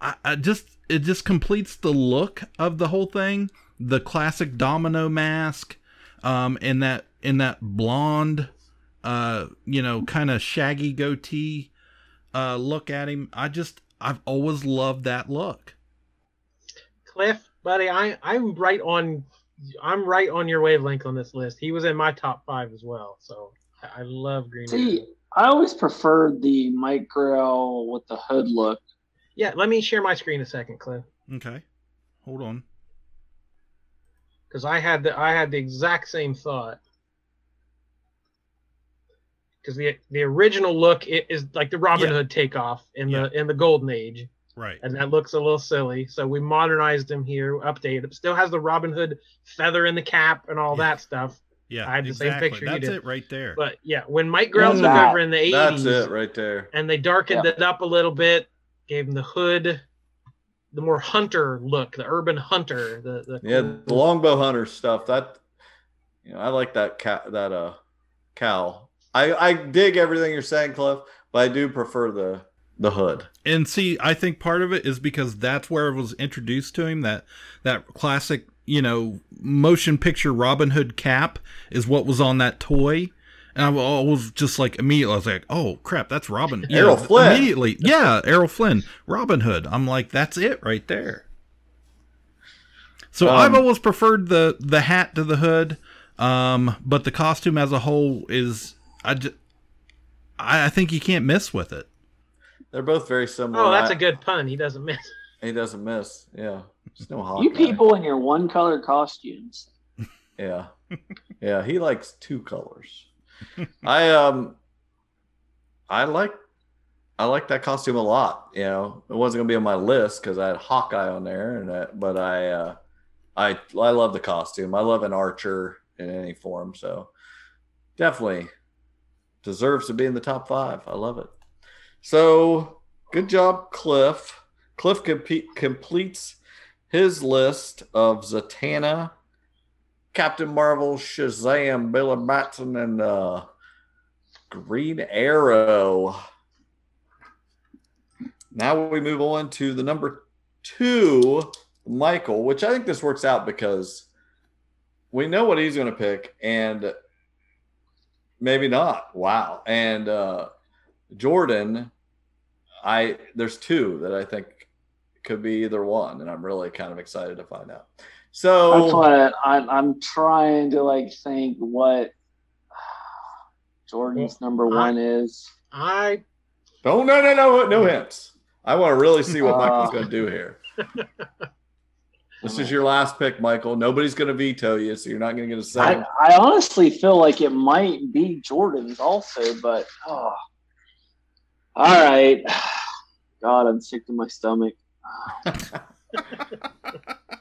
Speaker 3: I, I just it just completes the look of the whole thing. The classic domino mask, um, and that in that blonde, uh, you know, kind of shaggy goatee, uh, look at him. I just I've always loved that look.
Speaker 2: Cliff, buddy, I I'm right on I'm right on your wavelength on this list. He was in my top five as well. So I, I love Green Arrow.
Speaker 4: See, I always preferred the Mike Grell with the hood look.
Speaker 2: Yeah, let me share my screen a second, Cliff.
Speaker 3: Okay, hold on.
Speaker 2: Because I had the I had the exact same thought. Because the the original look i- is like the Robin
Speaker 3: Yeah.
Speaker 2: Hood takeoff in
Speaker 3: Yeah.
Speaker 2: the in the golden age.
Speaker 3: Right.
Speaker 2: and that looks a little silly. So we modernized him here, updated. It still has the Robin Hood feather in the cap and all
Speaker 3: Yeah.
Speaker 2: that stuff.
Speaker 3: Yeah.
Speaker 2: I had the same
Speaker 3: exactly.
Speaker 2: picture you
Speaker 3: That's
Speaker 2: did.
Speaker 3: it right there.
Speaker 2: But yeah, when Mike Grell took
Speaker 4: that-
Speaker 2: over in the
Speaker 1: 80s.
Speaker 2: That's
Speaker 1: it right there.
Speaker 2: and they darkened
Speaker 4: Yeah.
Speaker 2: it up a little bit, gave him the hood, the more hunter look, the urban hunter, the the
Speaker 1: Yeah, the longbow hunter stuff. That you know, I like that cat that uh cowl. I I dig everything you're saying, Cliff, but I do prefer the the hood.
Speaker 3: and see i think part of it is because that's where it was introduced to him that that classic you know motion picture robin hood cap is what was on that toy And I was just like immediately, I was like, "Oh crap, that's Robin."
Speaker 1: Errol Flynn.
Speaker 3: Immediately, yeah, Errol Flynn, Robin Hood. I'm like, that's it right there. So
Speaker 1: Um,
Speaker 3: I've always preferred the the hat to the hood, um, but the costume as a whole is I, ju- I I think you can't miss with it.
Speaker 1: They're both very similar.
Speaker 2: Oh, that's
Speaker 1: I-
Speaker 2: a good pun. He doesn't miss.
Speaker 1: He doesn't miss. Yeah. There's no Hawkeye.
Speaker 4: You people in your one color costumes.
Speaker 1: Yeah. Yeah, he likes two colors. I um I like I like that costume a lot, you know. It wasn't going to be on my list cuz I had Hawkeye on there and that, but I uh I I love the costume. I love an archer in any form, so definitely deserves to be in the top 5. I love it. So, good job Cliff. Cliff compe- completes his list of Zatanna, Captain Marvel, Shazam, Billy Batson, and uh, Green Arrow. Now we move on to the number two, Michael, which I think this works out because we know what he's going to pick, and maybe not. Wow. And uh, Jordan, I there's two that I think could be either one, and I'm really kind of excited to find out. So
Speaker 4: That's what I'm. I'm trying to like think what Jordan's number
Speaker 2: I-
Speaker 4: one is.
Speaker 2: I
Speaker 1: Oh no no no no hints. I want to really see what Michael's
Speaker 4: Uh.
Speaker 1: going to do here. This is your last pick, Michael. Nobody's going to veto you, so you're not going to get a second.
Speaker 4: I honestly feel like it might be Jordan's also, but oh. All right. God, I'm sick to my stomach.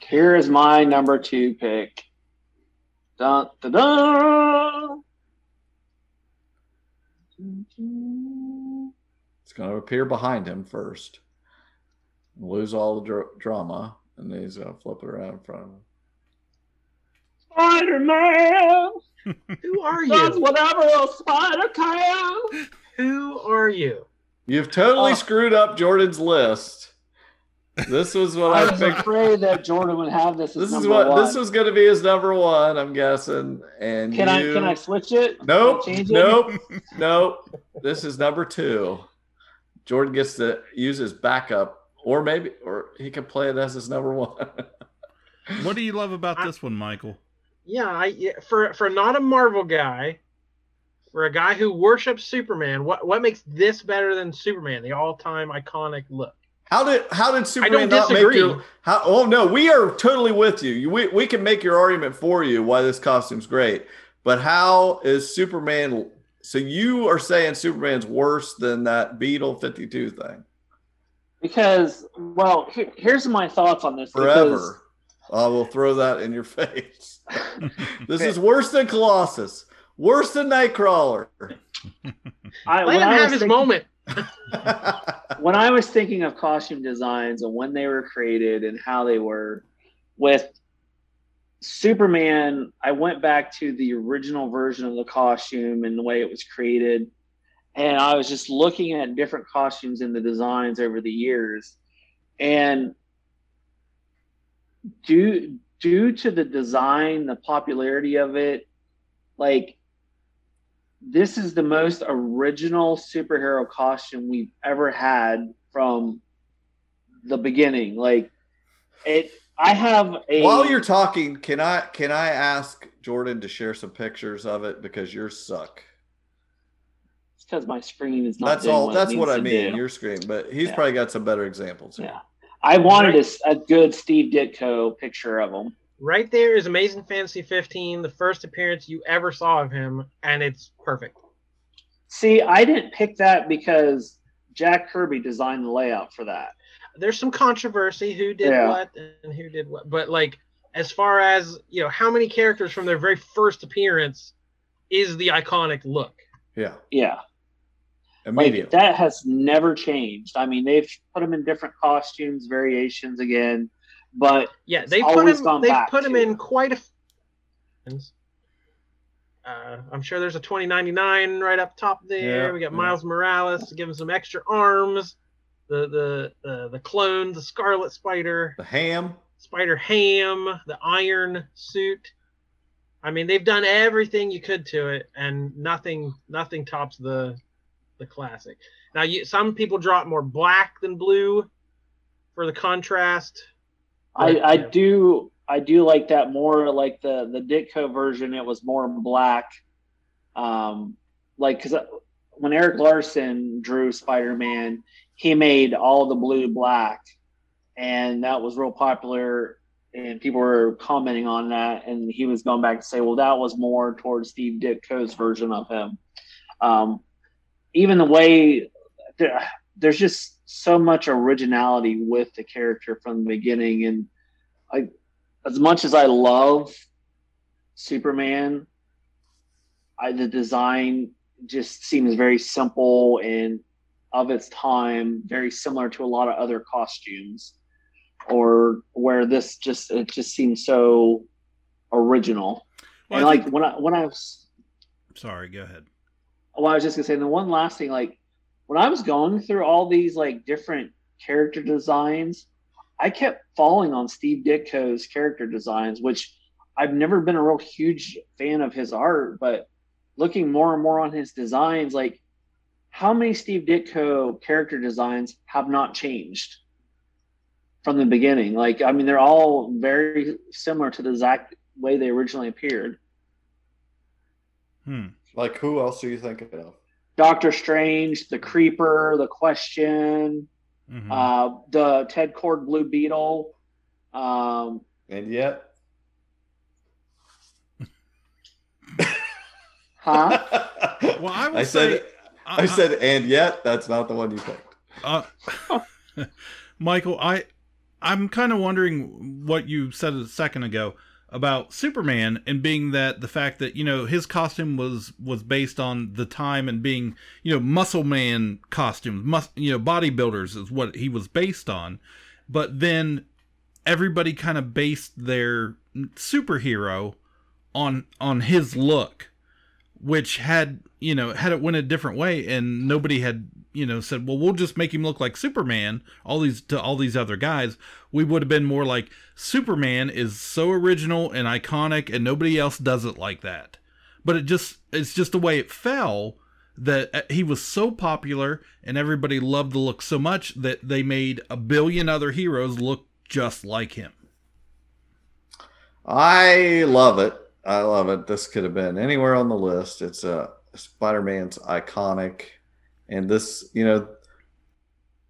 Speaker 4: Here is my number two pick. Dun, dun, dun.
Speaker 1: It's going to appear behind him first, lose all the dr- drama, and then he's going to flip it around in front of him.
Speaker 4: Spider Man
Speaker 2: who are
Speaker 4: does
Speaker 2: you?
Speaker 4: whatever a spider can.
Speaker 2: Who are you?
Speaker 1: You've totally
Speaker 4: Oh.
Speaker 1: screwed up Jordan's list. This was what
Speaker 4: I
Speaker 1: I
Speaker 4: was
Speaker 1: picked.
Speaker 4: afraid that Jordan would have this. As
Speaker 1: This is what
Speaker 4: one.
Speaker 1: this was going to be his number one. I'm guessing. And
Speaker 4: Can I can I switch it? Can I
Speaker 1: Nope.
Speaker 4: change it?
Speaker 1: Nope. nope. This is number two. Jordan gets to use his backup, or maybe, or he can play it as his number one.
Speaker 3: What do you love about
Speaker 2: I-
Speaker 3: this one, Michael?
Speaker 2: Yeah, I for for not a Marvel guy, for a guy who worships Superman, what what makes this better than Superman, the all-time iconic look?
Speaker 1: how did how did Superman
Speaker 2: don't
Speaker 1: not make
Speaker 2: disagree.
Speaker 1: How? Oh no, we are totally with you. You- We we can make your argument for you why this costume's great, but how is Superman? So you are saying Superman's worse than that Beetle Fifty Two thing
Speaker 4: Because well, here, here's my thoughts on this. because-
Speaker 1: forever? I will throw that in your face. this is worse than Colossus. Worse than Nightcrawler.
Speaker 4: I,
Speaker 2: Let
Speaker 4: when
Speaker 2: him
Speaker 4: I
Speaker 2: have
Speaker 4: was
Speaker 2: his
Speaker 4: thinking-
Speaker 2: moment.
Speaker 4: when I was thinking of costume designs and when they were created and how they were, with Superman, I went back to the original version of the costume and the way it was created. And I was just looking at different costumes and the designs over the years. And due due to the design, the popularity of it, like this is the most original superhero costume we've ever had from the beginning. Like it I have a
Speaker 1: While you're talking, can I can I ask Jordan to share some pictures of it because yours suck.
Speaker 4: it's because my screen is not
Speaker 1: That's all.
Speaker 4: what
Speaker 1: That's what I mean.
Speaker 4: do.
Speaker 1: Your screen, but he's
Speaker 4: Yeah.
Speaker 1: probably got some better examples.
Speaker 4: Yeah. I wanted a good Steve Ditko picture of him.
Speaker 2: Right there is Amazing Fantasy 15, the first appearance you ever saw of him, and it's perfect.
Speaker 4: See, I didn't pick that because Jack Kirby designed the layout for that.
Speaker 2: There's some controversy who did
Speaker 4: Yeah.
Speaker 2: what and who did what, but like as far as you know, how many characters from their very first appearance is the iconic look?
Speaker 1: Yeah,
Speaker 4: Yeah.
Speaker 1: immediately.
Speaker 4: Like, that has never changed. I mean, they've put them in different costumes, variations again, but
Speaker 2: Yeah, they
Speaker 4: It's
Speaker 2: put
Speaker 4: always
Speaker 2: him. They put him in quite a. Uh, I'm sure there's a 2099 right up top there.
Speaker 1: Yeah,
Speaker 2: we got
Speaker 1: yeah.
Speaker 2: Miles Morales to give him some extra arms. The the the the clone, the Scarlet Spider,
Speaker 1: the ham.
Speaker 2: Spider Ham, the Iron suit. I mean, they've done everything you could to it, and nothing nothing tops the the classic. Now, you, some people draw it more black than blue for the contrast.
Speaker 4: I, I do I do like that more like the the Ditko version. It was more black, um, like because when Erik Larsen drew Spider Man, he made all the blue black, and that was real popular. And people were commenting on that, and he was going back to say, "Well, that was more towards Steve Ditko's version of him." Um, even the way there, there's just so much originality with the character from the beginning, and I, as much as I love Superman, I the design just seems very simple and of its time, very similar to a lot of other costumes, or where this just it just seems so original.
Speaker 3: Well,
Speaker 4: and like when I when I was
Speaker 3: sorry, go ahead.
Speaker 4: well, I was just gonna say the one last thing, like when I was going through all these like different character designs, I kept falling on Steve Ditko's character designs, which I've never been a real huge fan of his art, but looking more and more on his designs, like how many Steve Ditko character designs have not changed from the beginning? Like, I mean, they're all very similar to the exact way they originally appeared.
Speaker 3: Hmm.
Speaker 1: Like who else are you thinking of?
Speaker 4: Doctor Strange, the Creeper, the Question,
Speaker 3: Mhm.
Speaker 4: uh, the Ted Kord Blue Beetle. Um,
Speaker 1: And yet,
Speaker 4: huh?
Speaker 3: well, I
Speaker 1: I
Speaker 3: say,
Speaker 1: said, I said, and yet, that's not the one you picked.
Speaker 3: Uh, Michael, I I'm kind of wondering what you said a second ago about Superman and being that the fact that you know his costume was was based on the time and being you know muscle man costumes, mus- you know bodybuilders is what he was based on, but then everybody kind of based their superhero on on his look which had you know had it went a different way and nobody had you know said well we'll just make him look like superman all these to all these other guys we would have been more like superman is so original and iconic and nobody else does it like that but it just it's just the way it fell that uh, he was so popular and everybody loved the look so much that they made a billion other heroes look just like him
Speaker 1: I love it. I love it. This could have been anywhere on the list. It's a uh, Spider-Man's iconic, and this, you know,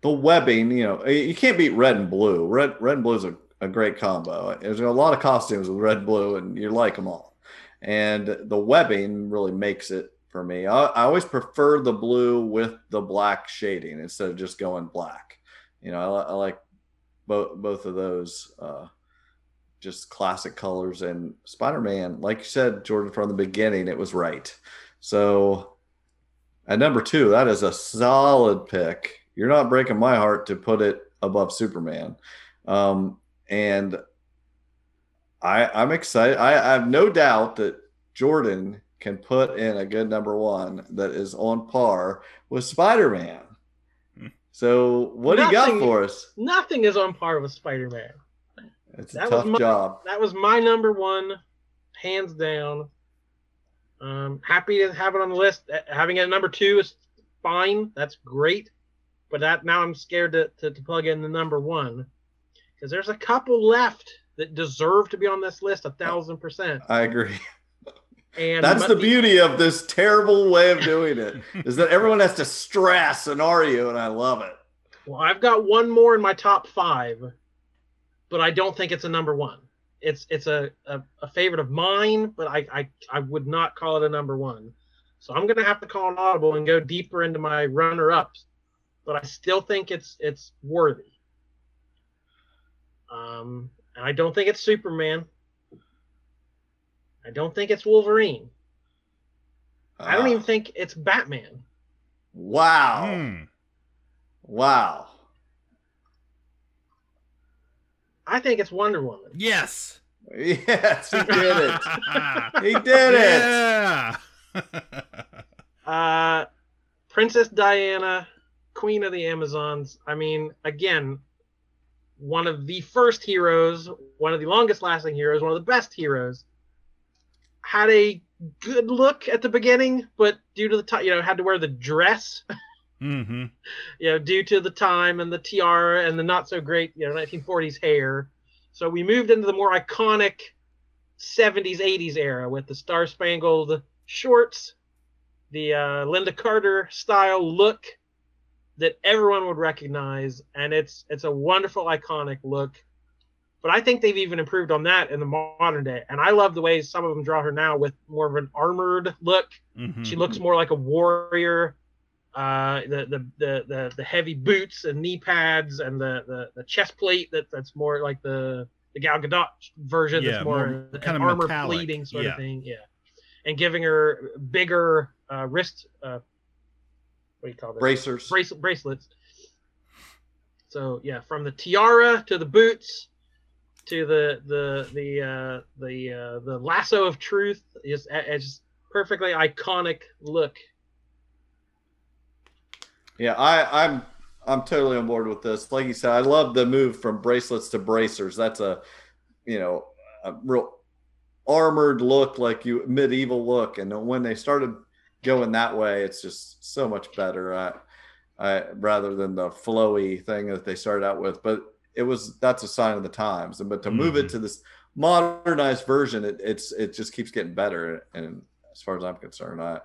Speaker 1: the webbing. You know, you can't beat red and blue. Red, red and blue is a, a great combo. There's a lot of costumes with red and blue, and you like them all. And the webbing really makes it for me. I, I always prefer the blue with the black shading instead of just going black. You know, I, I like both both of those. Uh, just classic colors and spider-man like you said jordan from the beginning it was right so at number two that is a solid pick you're not breaking my heart to put it above superman um, and i i'm excited I, I have no doubt that jordan can put in a good number one that is on par with spider-man
Speaker 3: Hmm.
Speaker 1: so what do you got for us
Speaker 2: Nothing is on par with Spider-Man.
Speaker 1: it's a
Speaker 2: That was
Speaker 1: tough
Speaker 2: my-
Speaker 1: job
Speaker 2: That was my number one, hands down. Um, happy to have it on the list. Uh, Having it at number two is fine. That's great. But that now I'm scared to, to, to plug in the number one because there's a couple left that deserve to be on this list a thousand percent.
Speaker 1: i agree
Speaker 2: And
Speaker 1: That's the beauty of this terrible way of doing it is that everyone has to stress an you, and I love it.
Speaker 2: Well, I've got one more in my top five, but I don't think it's a number one. It's it's a, a, a favorite of mine, but I, I I would not call it a number one. So I'm gonna have to call an audible and go deeper into my runner ups, but I still think it's it's worthy. Um, and I don't think it's Superman. I don't think it's Wolverine. I don't
Speaker 1: Ah,
Speaker 2: even think it's Batman.
Speaker 1: Wow!
Speaker 3: Hmm.
Speaker 1: Wow!
Speaker 2: I think it's Wonder Woman.
Speaker 3: yes
Speaker 1: Yes, he did it. he did it.
Speaker 3: yeah
Speaker 2: Uh, Princess Diana, Queen of the Amazons. I mean, again, one of the first heroes, one of the longest lasting heroes, one of the best heroes. had a good look at the beginning, but due to the time, you know, had to wear the dress,
Speaker 3: Mm-hmm.
Speaker 2: you know, due to the time and the tiara and the not so great, you know, 1940s hair. So we moved into the more iconic 70s, 80s era with the star spangled shorts, the uh, Lynda Carter style look that everyone would recognize, and it's it's a wonderful, iconic look. But I think they've even improved on that in the modern day, and I love the way some of them draw her now with more of an armored look.
Speaker 3: Mm-hmm.
Speaker 2: She looks more like a warrior. Uh, the, the the the the heavy boots and knee pads and the the, the chest plate that that's more like the the Gal Gadot version.
Speaker 3: Yeah,
Speaker 2: that's more,
Speaker 3: more
Speaker 2: an
Speaker 3: kind of
Speaker 2: armor
Speaker 3: metallic.
Speaker 2: pleating sort
Speaker 3: Yeah.
Speaker 2: of thing. Yeah, and giving her bigger uh, wrist. Uh, what do you call this?
Speaker 1: Bracers.
Speaker 2: bracelet bracelets. So yeah, from the tiara to the boots to the the the uh, the uh, the lasso of truth is it's perfectly iconic look.
Speaker 1: Yeah, I, I'm I'm totally on board with this. Like you said, I love the move from bracelets to bracers. That's a you know a real armored look, like you medieval look. And when they started going that way, it's just so much better. I, I rather than the flowy thing that they started out with. But it was that's a sign of the times. But to move it
Speaker 3: Mhm.
Speaker 1: to this modernized version, it, it's it just keeps getting better. And as far as I'm concerned, I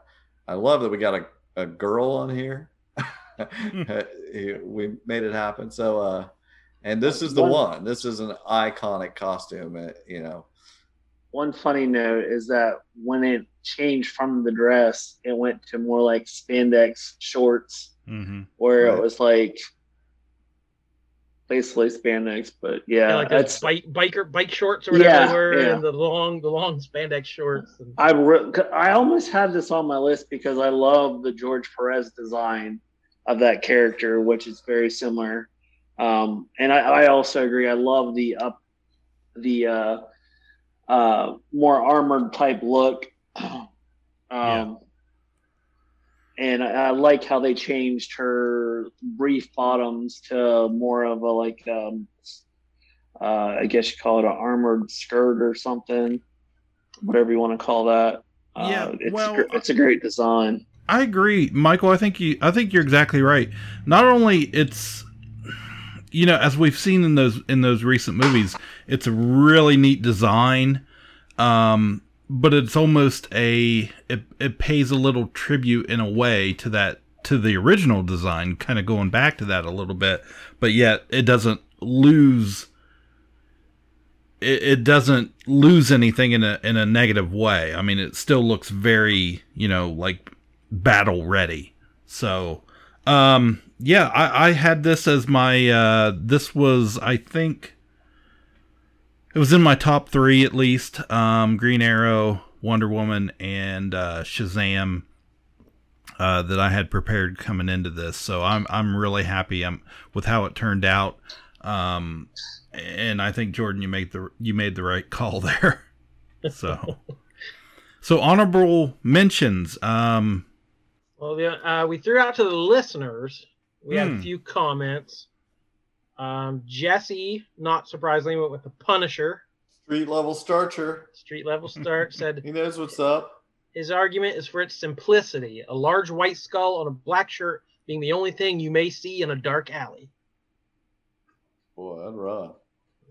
Speaker 1: I love that we got a, a girl on here. we made it happen. So, uh, and this is the
Speaker 4: One-
Speaker 1: one. This is an iconic costume. uh, You know,
Speaker 4: One funny note is that when it changed from the dress, it went to more like spandex shorts,
Speaker 3: Mm-hmm.
Speaker 4: where
Speaker 1: Right.
Speaker 4: it was like basically spandex. But yeah,
Speaker 2: Yeah, like those
Speaker 4: that's
Speaker 2: bike biker bike shorts or whatever
Speaker 4: Yeah,
Speaker 2: they were,
Speaker 4: yeah.
Speaker 2: and the long the long spandex shorts. And,
Speaker 4: I re- I almost had this on my list because I love the George Perez design of that character, which is very similar. Um, and I, I also agree. I love the up the uh, uh, more armored type look. um,
Speaker 3: Yeah.
Speaker 4: And I, I like how they changed her brief bottoms to more of a like um, uh, I guess you call it an armored skirt or something, whatever you want to call that.
Speaker 3: Yeah,
Speaker 4: Uh, it's
Speaker 3: well,
Speaker 4: it's a great design.
Speaker 3: I agree, Michael. I think you. I think you're exactly right. Not only it's, you know, as we've seen in those in those recent movies, it's a really neat design, um, but it's almost a it, it pays a little tribute in a way to that to the original design, kind of going back to that a little bit, but yet it doesn't lose. It, it doesn't lose anything in a in a negative way. I mean, it still looks very, you know, like battle ready. So, um, yeah, I, I had this as my, uh, this was, I think, it was in my top three at least. Um, Green Arrow, Wonder Woman, and uh, Shazam. Uh, that I had prepared coming into this, so I'm I'm really happy I'm, with how it turned out, um, and I think Jordan, you made the you made the right call there. So, so honorable mentions. Um,
Speaker 2: Well, the, uh, we threw out to the listeners. We had
Speaker 3: Hmm.
Speaker 2: a few comments. Um, Jesse, not surprisingly, went with the Punisher.
Speaker 1: street level starcher.
Speaker 2: Street level start said
Speaker 1: He knows what's up.
Speaker 2: his argument is for its simplicity. A large white skull on a black shirt being the only thing you may see in a dark alley.
Speaker 1: Boy, that's rough.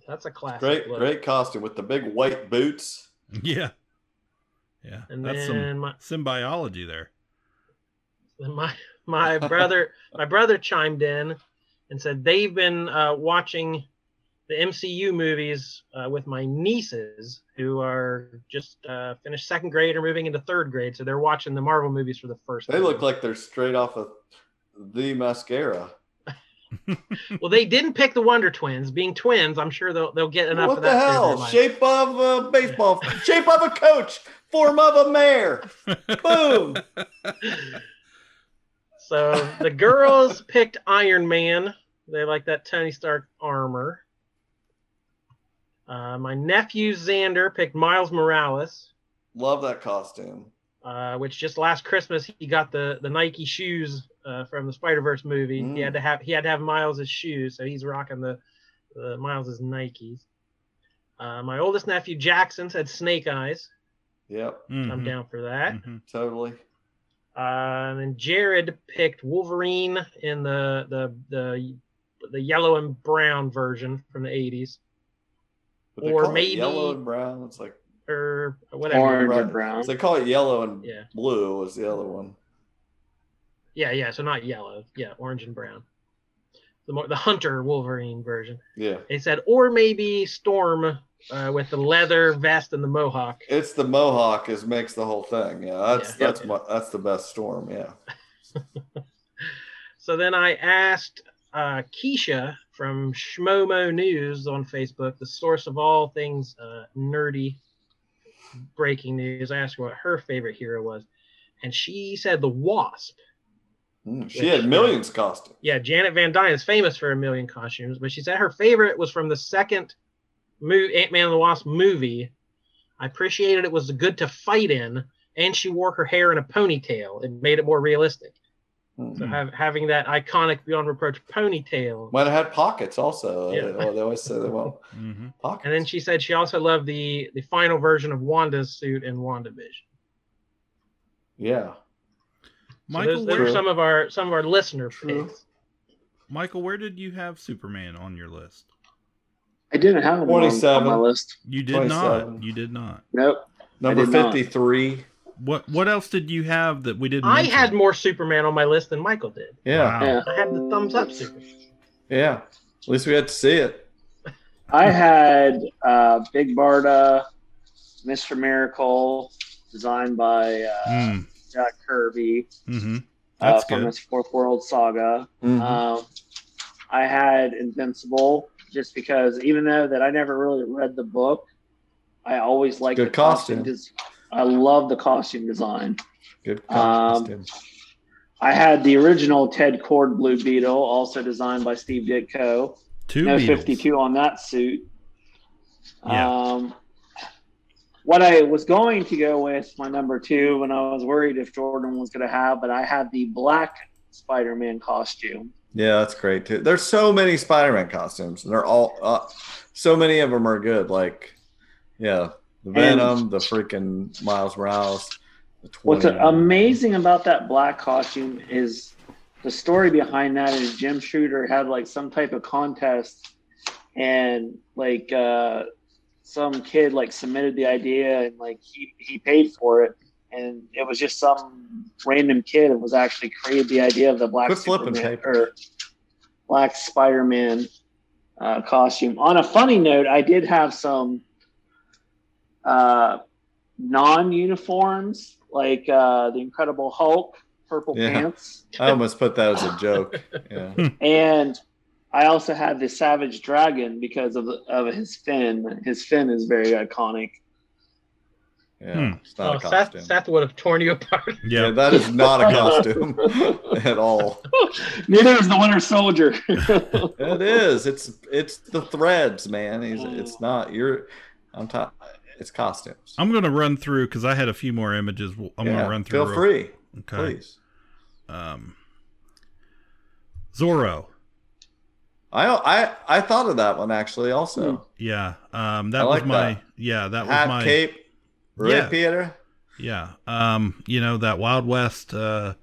Speaker 2: That's a classic.
Speaker 1: Great,
Speaker 2: look.
Speaker 1: great costume with the big white boots.
Speaker 3: Yeah. Yeah.
Speaker 2: And
Speaker 3: that's
Speaker 2: then
Speaker 3: some
Speaker 2: my,
Speaker 3: symbiology there.
Speaker 2: Then my my brother my brother chimed in and said they've been uh, watching the MCU movies uh, with my nieces who are just uh, finished second grade or moving into third grade, so they're watching the Marvel movies for the first
Speaker 1: They
Speaker 2: time.
Speaker 1: look like they're straight off of the mascara.
Speaker 2: well, they didn't pick the Wonder Twins. Being twins, I'm sure they'll they'll get enough
Speaker 1: what
Speaker 2: of that. through their
Speaker 1: hell? Shape of a baseball, shape of a coach, form of a mayor. Boom.
Speaker 2: So the girls picked Iron Man. They like that Tony Stark armor. Uh, my nephew Xander picked Miles Morales,
Speaker 1: Love that costume.
Speaker 2: uh, which just last Christmas he got the, the Nike shoes uh, from the Spider Verse movie. He
Speaker 1: Mm.
Speaker 2: had to have he had to have Miles's shoes, so he's rocking the, the Miles's Nikes. Uh, my oldest nephew Jackson said Snake Eyes.
Speaker 1: Yep,
Speaker 2: I'm
Speaker 3: Mhm,
Speaker 2: down for that.
Speaker 3: mhm.
Speaker 1: totally.
Speaker 2: Uh, and then Jared picked Wolverine in the the the the yellow and brown version from the 80s,
Speaker 1: But they
Speaker 2: Or maybe-
Speaker 1: yellow and brown. It's like
Speaker 2: or whatever.
Speaker 4: Orange
Speaker 1: right.
Speaker 4: and brown.
Speaker 1: They call it yellow and
Speaker 2: Yeah.
Speaker 1: blue was the other one.
Speaker 2: Yeah, yeah. So not yellow. Yeah, orange and brown. The more the Hunter Wolverine version.
Speaker 1: Yeah,
Speaker 2: They said, or maybe Storm uh, with the leather vest and the mohawk.
Speaker 1: it's the mohawk is makes the whole thing. Yeah, that's
Speaker 2: Yeah.
Speaker 1: that's my, that's the best storm. Yeah,
Speaker 2: So then I asked uh, Keisha from Schmomo News on Facebook, the source of all things uh, nerdy breaking news. I asked her what her favorite hero was, and she said the Wasp.
Speaker 1: Mm, she
Speaker 2: Which,
Speaker 1: had millions costumes.
Speaker 2: Yeah, Janet Van Dyne is famous for a million costumes, but she said her favorite was from the second mo- Ant Man and the Wasp movie. I appreciated it was good to fight in, and she wore her hair in a ponytail. It made it more realistic.
Speaker 1: Mm.
Speaker 2: So have, having that iconic Beyond Reproach ponytail.
Speaker 1: Might have had pockets also.
Speaker 2: Yeah.
Speaker 1: They, they always say they want
Speaker 3: Mhm.
Speaker 1: pockets.
Speaker 2: And then she said she also loved the the final version of Wanda's suit in WandaVision.
Speaker 1: yeah,
Speaker 2: So
Speaker 3: Michael,
Speaker 2: those, those
Speaker 3: where,
Speaker 2: are some of our some of our listener
Speaker 1: True.
Speaker 2: picks.
Speaker 3: Michael, where did you have Superman on your list?
Speaker 4: I didn't have him on, on my list.
Speaker 3: You did not. You did not.
Speaker 4: Nope.
Speaker 1: number
Speaker 4: did not.
Speaker 1: fifty-three.
Speaker 3: What What else did you have that we didn't?
Speaker 2: I
Speaker 3: mention?
Speaker 2: had more Superman on my list than Michael did.
Speaker 1: Yeah,
Speaker 3: Wow.
Speaker 4: Yeah.
Speaker 2: I had the thumbs up Superman.
Speaker 1: yeah. At least we had to see it.
Speaker 4: I had uh, Big Barda, Mr. Miracle, designed by uh,
Speaker 3: Mm,
Speaker 4: Jack Kirby
Speaker 3: hmm
Speaker 4: uh,
Speaker 3: That's
Speaker 4: from
Speaker 3: good.
Speaker 4: his Fourth World Saga.
Speaker 1: Mhm.
Speaker 4: Um, I had Invincible just because, even though that I never really read the book, I always like
Speaker 1: Good
Speaker 4: the costume.
Speaker 1: costume.
Speaker 4: I love the costume design.
Speaker 1: Good
Speaker 4: um,
Speaker 1: costume.
Speaker 4: I had the original Ted Kord Blue Beetle, also designed by Steve Ditko.
Speaker 3: Two
Speaker 4: no
Speaker 3: Beatles.
Speaker 4: 52 on that suit.
Speaker 3: Yeah.
Speaker 4: Um, what I was going to go with my number two when I was worried if Jordan was going to have, but I had the black Spider-Man costume.
Speaker 1: Yeah, that's great too. There's so many Spider-Man costumes, and they're all uh, so many of them are good. Like, yeah, the Venom, the freaking Miles Morales. The
Speaker 4: What's amazing about that black costume is the story behind that is Jim Shooter had like some type of contest and like uh some kid like submitted the idea and like he, he paid for it and it was just some random kid that was actually created the idea of the black
Speaker 1: Quit
Speaker 4: Superman-
Speaker 1: paper.
Speaker 4: or black Spider-Man uh, costume. On a funny note, I did have some uh, non-uniforms like uh, the Incredible Hulk, purple
Speaker 1: Yeah.
Speaker 4: pants,
Speaker 1: I almost put that as a joke. Yeah,
Speaker 4: and I also had the Savage Dragon because of of his fin. His fin is very iconic.
Speaker 1: Yeah.
Speaker 3: Hmm.
Speaker 1: It's not
Speaker 2: Oh,
Speaker 1: a costume.
Speaker 2: Seth, Seth would have torn you apart.
Speaker 1: yeah,
Speaker 3: Yeah.
Speaker 1: that is not a costume at all.
Speaker 4: Neither is the Winter Soldier.
Speaker 1: It is. It's it's the threads, man. He's,
Speaker 4: Mm.
Speaker 1: it's not. You're. I'm talking. It's costumes.
Speaker 3: I'm going to run through because I had a few more images. I'm gonna run through.
Speaker 1: Feel free,
Speaker 3: Okay.
Speaker 1: please.
Speaker 3: Um, Zorro.
Speaker 1: I I I thought of that one actually. Also,
Speaker 3: Yeah. Um, that
Speaker 1: I
Speaker 3: was
Speaker 1: like
Speaker 3: my.
Speaker 1: that.
Speaker 3: Yeah, that
Speaker 1: hat,
Speaker 3: was my.
Speaker 1: cape, right,
Speaker 3: Yeah.
Speaker 1: Peter?
Speaker 3: Yeah. Um, you know, that Wild West uh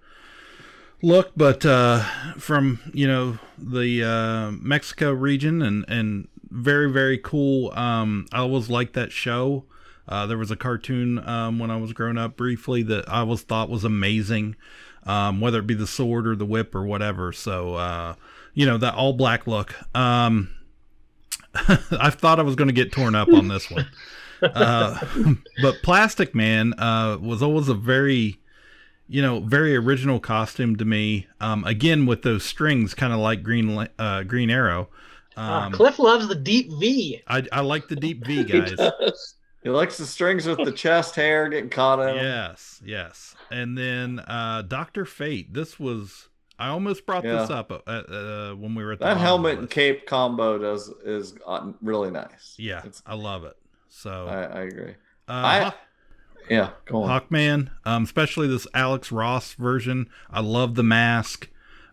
Speaker 3: look, but uh from, you know, the uh Mexico region and and very, very cool. Um I always liked that show. Uh there was a cartoon um when I was growing up briefly that I always thought was amazing. Um, whether it be the sword or the whip or whatever. So uh, you know, that all black look. Um I thought I was gonna get torn up on this one uh, but Plastic Man uh, was always a very, you know, very original costume to me. Um, again, with those strings, kind of like Green uh, Green Arrow.
Speaker 2: Ah,
Speaker 3: Um,
Speaker 2: Cliff loves the deep V.
Speaker 3: I, I like the deep V
Speaker 4: He
Speaker 3: guys.
Speaker 4: does.
Speaker 1: He likes the strings with the chest hair getting caught in. 'em.
Speaker 3: yes, yes. And then uh, Doctor Fate. This was I almost brought this up uh, uh, when we were at the
Speaker 1: That
Speaker 3: bottom of
Speaker 1: helmet and cape combo does is uh, really nice.
Speaker 3: Yeah,
Speaker 1: It's-
Speaker 3: I love it. So
Speaker 1: I, I agree.
Speaker 3: uh,
Speaker 1: I-
Speaker 3: Hawk-
Speaker 1: Yeah, go on.
Speaker 3: Hawkman, um, especially this Alex Ross version. I love the mask.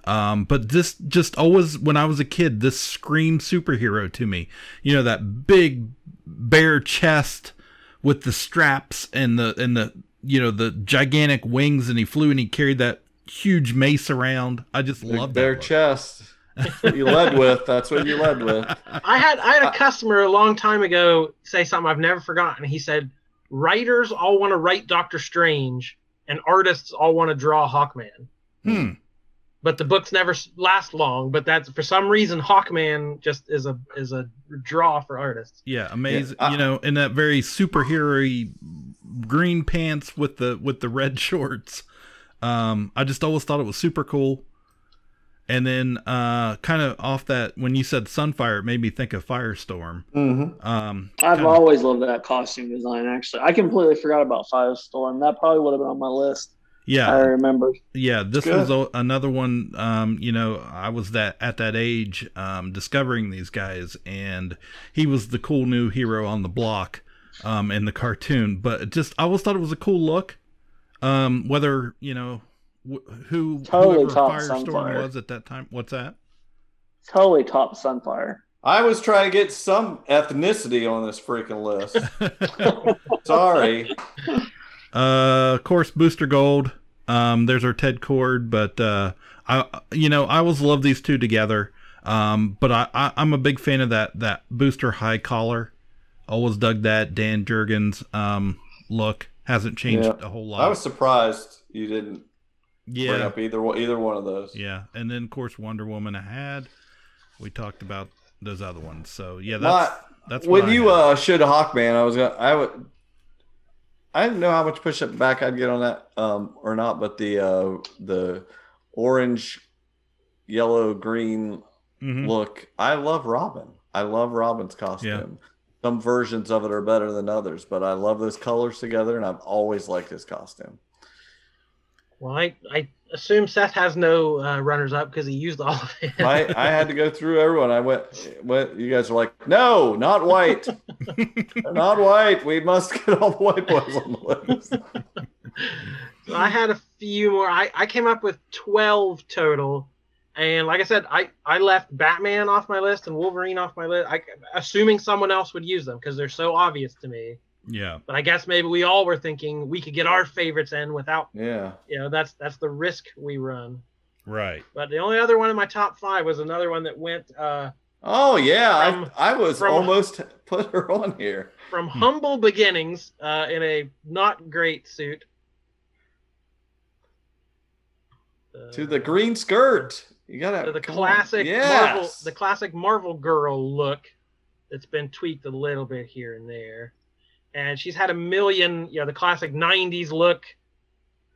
Speaker 3: Um, but this just always, when I was a kid, this screamed superhero to me. You know, that big bare chest with the straps and the and the you know the gigantic wings, and he flew and he carried that huge mace around. I just love
Speaker 1: bare
Speaker 3: that. look.
Speaker 1: chest. That's what you led with. That's what you led with.
Speaker 2: I had I had a customer a long time ago say something I've never forgotten. He said, "Writers all want to write Doctor Strange, and artists all want to draw Hawkman."
Speaker 3: Hmm.
Speaker 2: But the books never last long. But that's for some reason Hawkman just is a is a draw for artists.
Speaker 3: Yeah, amazing.
Speaker 1: I-
Speaker 3: you know, in that very superhero green pants with the with the red shorts. Um, I just always thought it was super cool. And then, uh, kind of off that, when you said Sunfire, it made me think of Firestorm.
Speaker 1: Mm-hmm.
Speaker 3: Um,
Speaker 4: I've
Speaker 3: kinda-
Speaker 4: always loved that costume design. Actually, I completely forgot about Firestorm. That probably would have been on my list.
Speaker 3: yeah,
Speaker 4: I remember.
Speaker 3: yeah. This
Speaker 1: Good.
Speaker 3: was a, another one. Um, you know, I was that at that age, um, discovering these guys, and he was the cool new hero on the block, um, in the cartoon. But just, I always thought it was a cool look. Um, whether you know wh- who
Speaker 4: Totally
Speaker 3: whoever
Speaker 4: top
Speaker 3: Firestorm
Speaker 4: Sunfire.
Speaker 3: was at that time. What's that?
Speaker 4: Totally top Sunfire.
Speaker 1: I was trying to get some ethnicity on this freaking list. Sorry.
Speaker 3: Uh, of course, Booster Gold. Um, there's our Ted Kord, but uh, I, you know, I always love these two together. Um, but I, I, I'm a big fan of that that Booster high collar. Always dug that Dan Jurgens um look. Hasn't changed
Speaker 1: Yeah.
Speaker 3: a whole lot.
Speaker 1: I was surprised you didn't bring
Speaker 3: yeah,
Speaker 1: up either one- either one of those.
Speaker 3: yeah, and then of course Wonder Woman I had. We talked about those other ones, so yeah, that's
Speaker 1: My-
Speaker 3: that's
Speaker 1: when you uh should Hawkman, I was gonna I would I didn't know how much push up back I'd get on that um or not, but the uh the orange, yellow, green
Speaker 3: Mhm.
Speaker 1: look. I love Robin. I love Robin's costume. Some versions of it are better than others, but I love those colors together, and I've always liked his costume.
Speaker 2: Well, I I assume Seth has no uh, runners up because he used all of it.
Speaker 1: I, I had to go through everyone. I went, went. You guys were like, no, not white, not white. We must get all the white boys on the list.
Speaker 2: So I had a few more. I, I came up with 12 total. And like I said, I, I left Batman off my list and Wolverine off my list, I, assuming someone else would use them because they're so obvious to me.
Speaker 3: Yeah,
Speaker 2: But I guess maybe we all were thinking we could get our favorites in without,
Speaker 1: Yeah,
Speaker 2: you know, that's that's the risk we run.
Speaker 3: right.
Speaker 2: But the only other one in my top five was another one that went uh,
Speaker 1: Oh yeah,
Speaker 2: From-
Speaker 1: I I was
Speaker 2: from-
Speaker 1: almost put her on here.
Speaker 2: from
Speaker 3: Hmm.
Speaker 2: humble beginnings uh, in a not great suit.
Speaker 1: To the
Speaker 2: Uh,
Speaker 1: green skirt. You gotta
Speaker 2: So the classic
Speaker 1: Yes.
Speaker 2: Marvel, the classic Marvel girl look that's been tweaked a little bit here and there, and she's had a million, you know, the classic '90s look,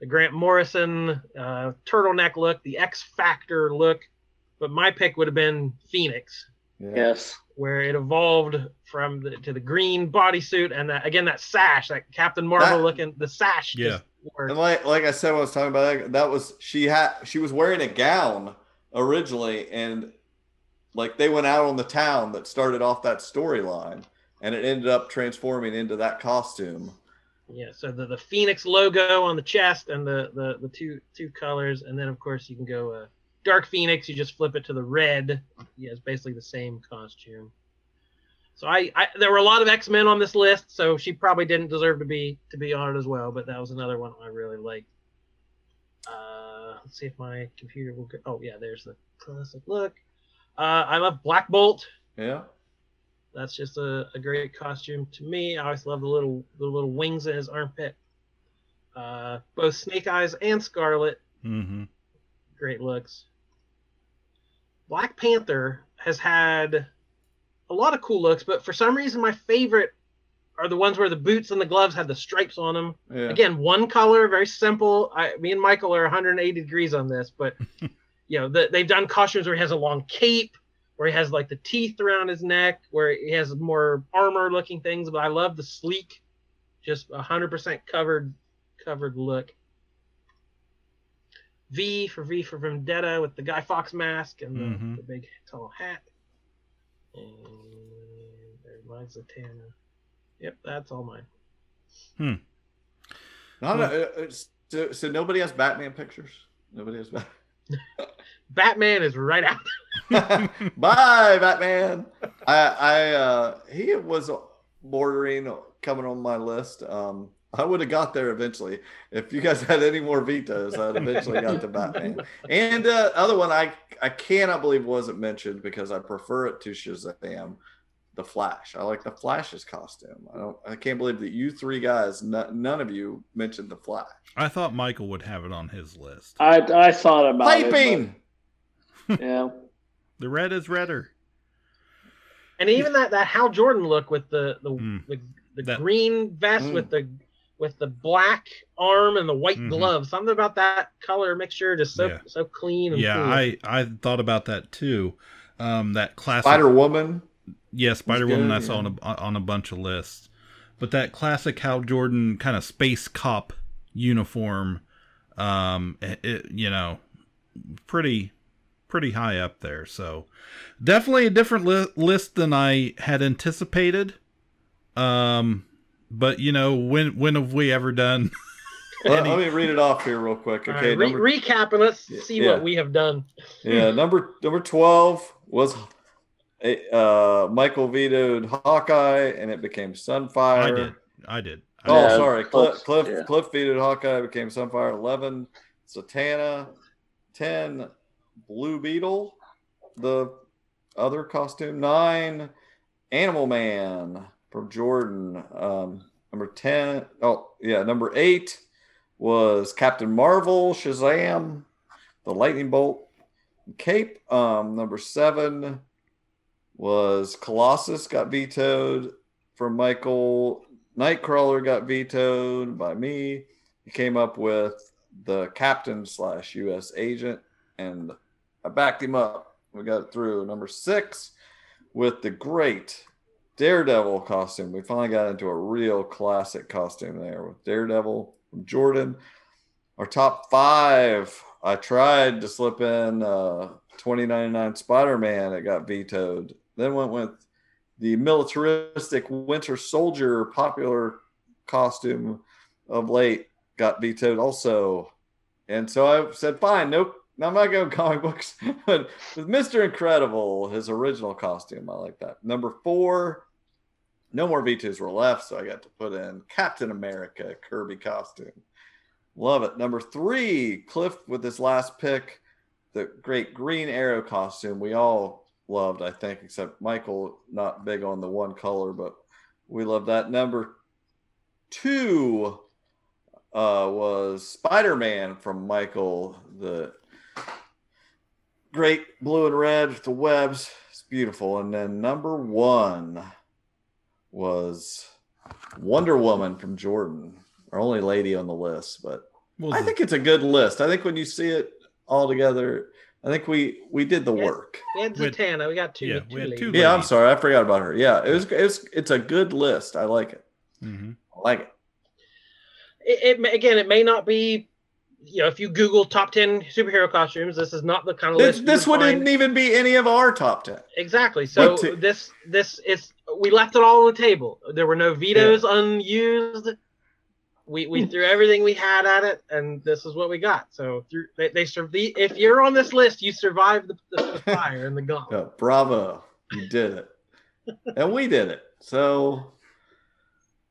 Speaker 2: the Grant Morrison uh, turtleneck look, the X Factor look, but my pick would have been Phoenix,
Speaker 4: Yes.
Speaker 2: where it evolved from the, to the green bodysuit and that, again that sash, that Captain Marvel
Speaker 1: That-
Speaker 2: looking, the sash.
Speaker 3: Yeah.
Speaker 2: just worked.
Speaker 1: And like like I said, when I was talking about that, that was she had she was wearing a gown originally, and like they went out on the town that started off that storyline, and it ended up transforming into that costume.
Speaker 2: Yeah, so the, the Phoenix logo on the chest and the, the, the two two colors, and then of course you can go uh, Dark Phoenix. You just flip it to the red. Yeah, it's basically the same costume. So I, I there were a lot of X Men on this list, so she probably didn't deserve to be to be on it as well. But that was another one I really liked. Uh, let's see if my computer will go. Oh yeah, there's the classic look. Uh, I love Black Bolt.
Speaker 1: Yeah.
Speaker 2: That's just a, a great costume to me. I always love the little the little wings in his armpit. Uh, both Snake Eyes and Scarlet,
Speaker 3: Mm-hmm.
Speaker 2: great looks. Black Panther has had a lot of cool looks, but for some reason my favorite are the ones where the boots and the gloves had the stripes on them.
Speaker 1: Yeah.
Speaker 2: Again, one color, very simple. I, me and Michael are 180 degrees on this, but you know the, they've done costumes where he has a long cape, where he has like the teeth around his neck, where he has more armor-looking things. But I love the sleek, just 100% covered, covered look. V for V for Vendetta with the Guy Fawkes mask and the,
Speaker 3: Mhm.
Speaker 2: the big tall hat. And there's mine's Zatanna. Yep, that's all mine.
Speaker 1: Not a, uh, so, so nobody has Batman pictures. Nobody has Batman.
Speaker 2: Batman is right out.
Speaker 1: Bye, Batman. I, I, uh, he was bordering coming on my list. Um, I would have got there eventually. If you guys had any more vetoes, I'd eventually got to Batman. And uh, other one I I cannot believe wasn't mentioned because I prefer it to Shazam, the Flash. I like the Flash's costume. I don't. I can't believe that you three guys, n- none of you mentioned the Flash.
Speaker 3: I thought Michael would have it on his list.
Speaker 4: I I thought about
Speaker 1: Piping.
Speaker 4: it. but- Yeah.
Speaker 3: The red is redder.
Speaker 2: And even that that Hal Jordan look with the the
Speaker 3: Mm.
Speaker 2: the, the
Speaker 3: That-
Speaker 2: green vest
Speaker 1: Mm.
Speaker 2: with the with the black arm and the white
Speaker 3: Mhm.
Speaker 2: glove. Something about that color mixture just so
Speaker 3: Yeah.
Speaker 2: so clean and
Speaker 3: Yeah,
Speaker 2: cool.
Speaker 3: I I thought about that too. Um, that classic
Speaker 1: Spider Woman.
Speaker 3: Yeah, Spider Woman
Speaker 1: good,
Speaker 3: I saw
Speaker 1: yeah.
Speaker 3: on a on a bunch of lists, but that classic Hal Jordan kind of space cop uniform, um, it, it- you know, pretty pretty high up there. So definitely a different li- list than I had anticipated. Um, but you know, when when have we ever done?
Speaker 1: Let,
Speaker 3: Any-
Speaker 1: let me read it off here real quick. Okay,
Speaker 2: right, re-
Speaker 1: number,
Speaker 2: recap and let's see
Speaker 1: yeah.
Speaker 2: what we have done.
Speaker 1: yeah, number number twelve was uh, Michael vetoed Hawkeye, and it became Sunfire.
Speaker 3: I did, I did. I
Speaker 1: Oh,
Speaker 3: did.
Speaker 1: Sorry. Cliff,
Speaker 4: Cliff,
Speaker 1: Cliff,
Speaker 4: yeah.
Speaker 1: Cliff vetoed Hawkeye, became Sunfire. 11, Satana. 10, Blue Beetle, the other costume. 9, Animal Man from Jordan. Um, number 10, oh, yeah, number 8 was Captain Marvel, Shazam, the Lightning Bolt, Cape. Um, number 7 was Colossus, got vetoed from Michael. Nightcrawler got vetoed by me. He came up with the captain slash U.S. agent, and I backed him up. We got it through. Number six with the great Daredevil costume. We finally got into a real classic costume there with Daredevil from Jordan. Our top five. I tried to slip in uh, 2099 Spider Man. It got vetoed. Then went with the militaristic Winter Soldier popular costume of late got vetoed also. And so I said, fine, nope, I'm not going comic books. but with Mr. Incredible, his original costume, I like that. Number four, no more vetoes were left, so I got to put in Captain America Kirby costume. Love it. Number three, Cliff with his last pick, the great Green Arrow costume. We all loved, I think, except Michael, not big on the one color, but we love that. Number two uh, was Spider Man from Michael, the great blue and red with the webs. It's beautiful. And then number one was Wonder Woman from Jordan, our only lady on the list, but
Speaker 3: What was
Speaker 1: I think it's a good list. I think when you see it all together, I think we we did the
Speaker 2: Yeah.
Speaker 1: work.
Speaker 2: We had
Speaker 3: We
Speaker 2: Zatanna. We got two.
Speaker 3: yeah,
Speaker 2: two
Speaker 3: we had two
Speaker 1: Yeah, I'm sorry, I forgot about her. Yeah, it was it's it's a good list. I like it.
Speaker 3: Mhm.
Speaker 1: I like it.
Speaker 2: It, it again, it may not be. You know, if you Google top ten superhero costumes, this is not the kind of
Speaker 1: This,
Speaker 2: list.
Speaker 1: this
Speaker 2: would
Speaker 1: wouldn't
Speaker 2: find-
Speaker 1: even be any of our top ten.
Speaker 2: Exactly. So
Speaker 1: to-
Speaker 2: this this is we left it all on the table. There were no vetoes unused. We we threw everything we had at it, and this is what we got. So through they, they sur- the, If you're on this list, you survived the, the, fire and the gauntlet.
Speaker 1: Yeah, bravo, you did it, and we did it. So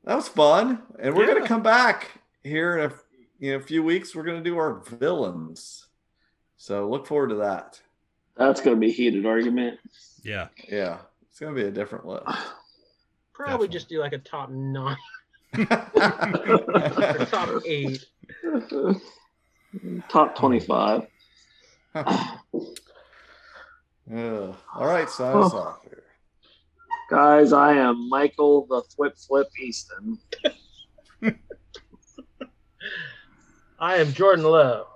Speaker 1: that was fun, and we're
Speaker 2: Yeah.
Speaker 1: gonna come back here in a you know a few weeks. We're gonna do our villains. So look forward to that.
Speaker 4: That's going to be a heated argument.
Speaker 3: Yeah.
Speaker 1: Yeah, it's gonna be a different list.
Speaker 2: Probably
Speaker 3: Definitely.
Speaker 2: just do like a top nine or top eight.
Speaker 4: Top 25.
Speaker 1: Yeah. All right, sign us off here.
Speaker 4: Guys, I am Michael the Flip Flip Easton.
Speaker 2: I am Jordan Lowe.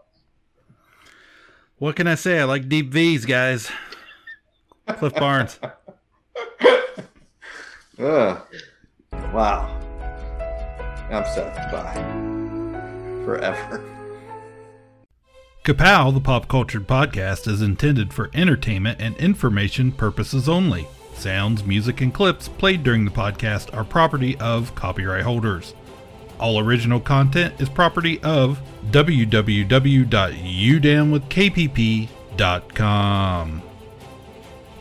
Speaker 3: What can I say? I like deep V's, guys. Cliff Barnes.
Speaker 1: Ugh. Wow. I'm set. Bye. Forever.
Speaker 3: Kapow, the pop cultured podcast, is intended for entertainment and information purposes only. Sounds, music, and clips played during the podcast are property of copyright holders. All original content is property of www.udownwithkpp.com.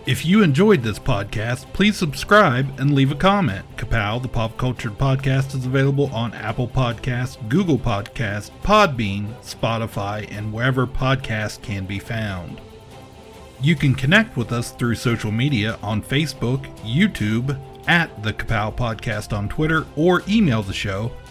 Speaker 3: If you enjoyed this podcast, please subscribe and leave a comment. Kapow, the Pop Cultured Podcast, is available on Apple Podcasts, Google Podcasts, Podbean, Spotify, and wherever podcasts can be found. You can connect with us through social media on Facebook, YouTube, at the Kapow Podcast on Twitter, or email the show,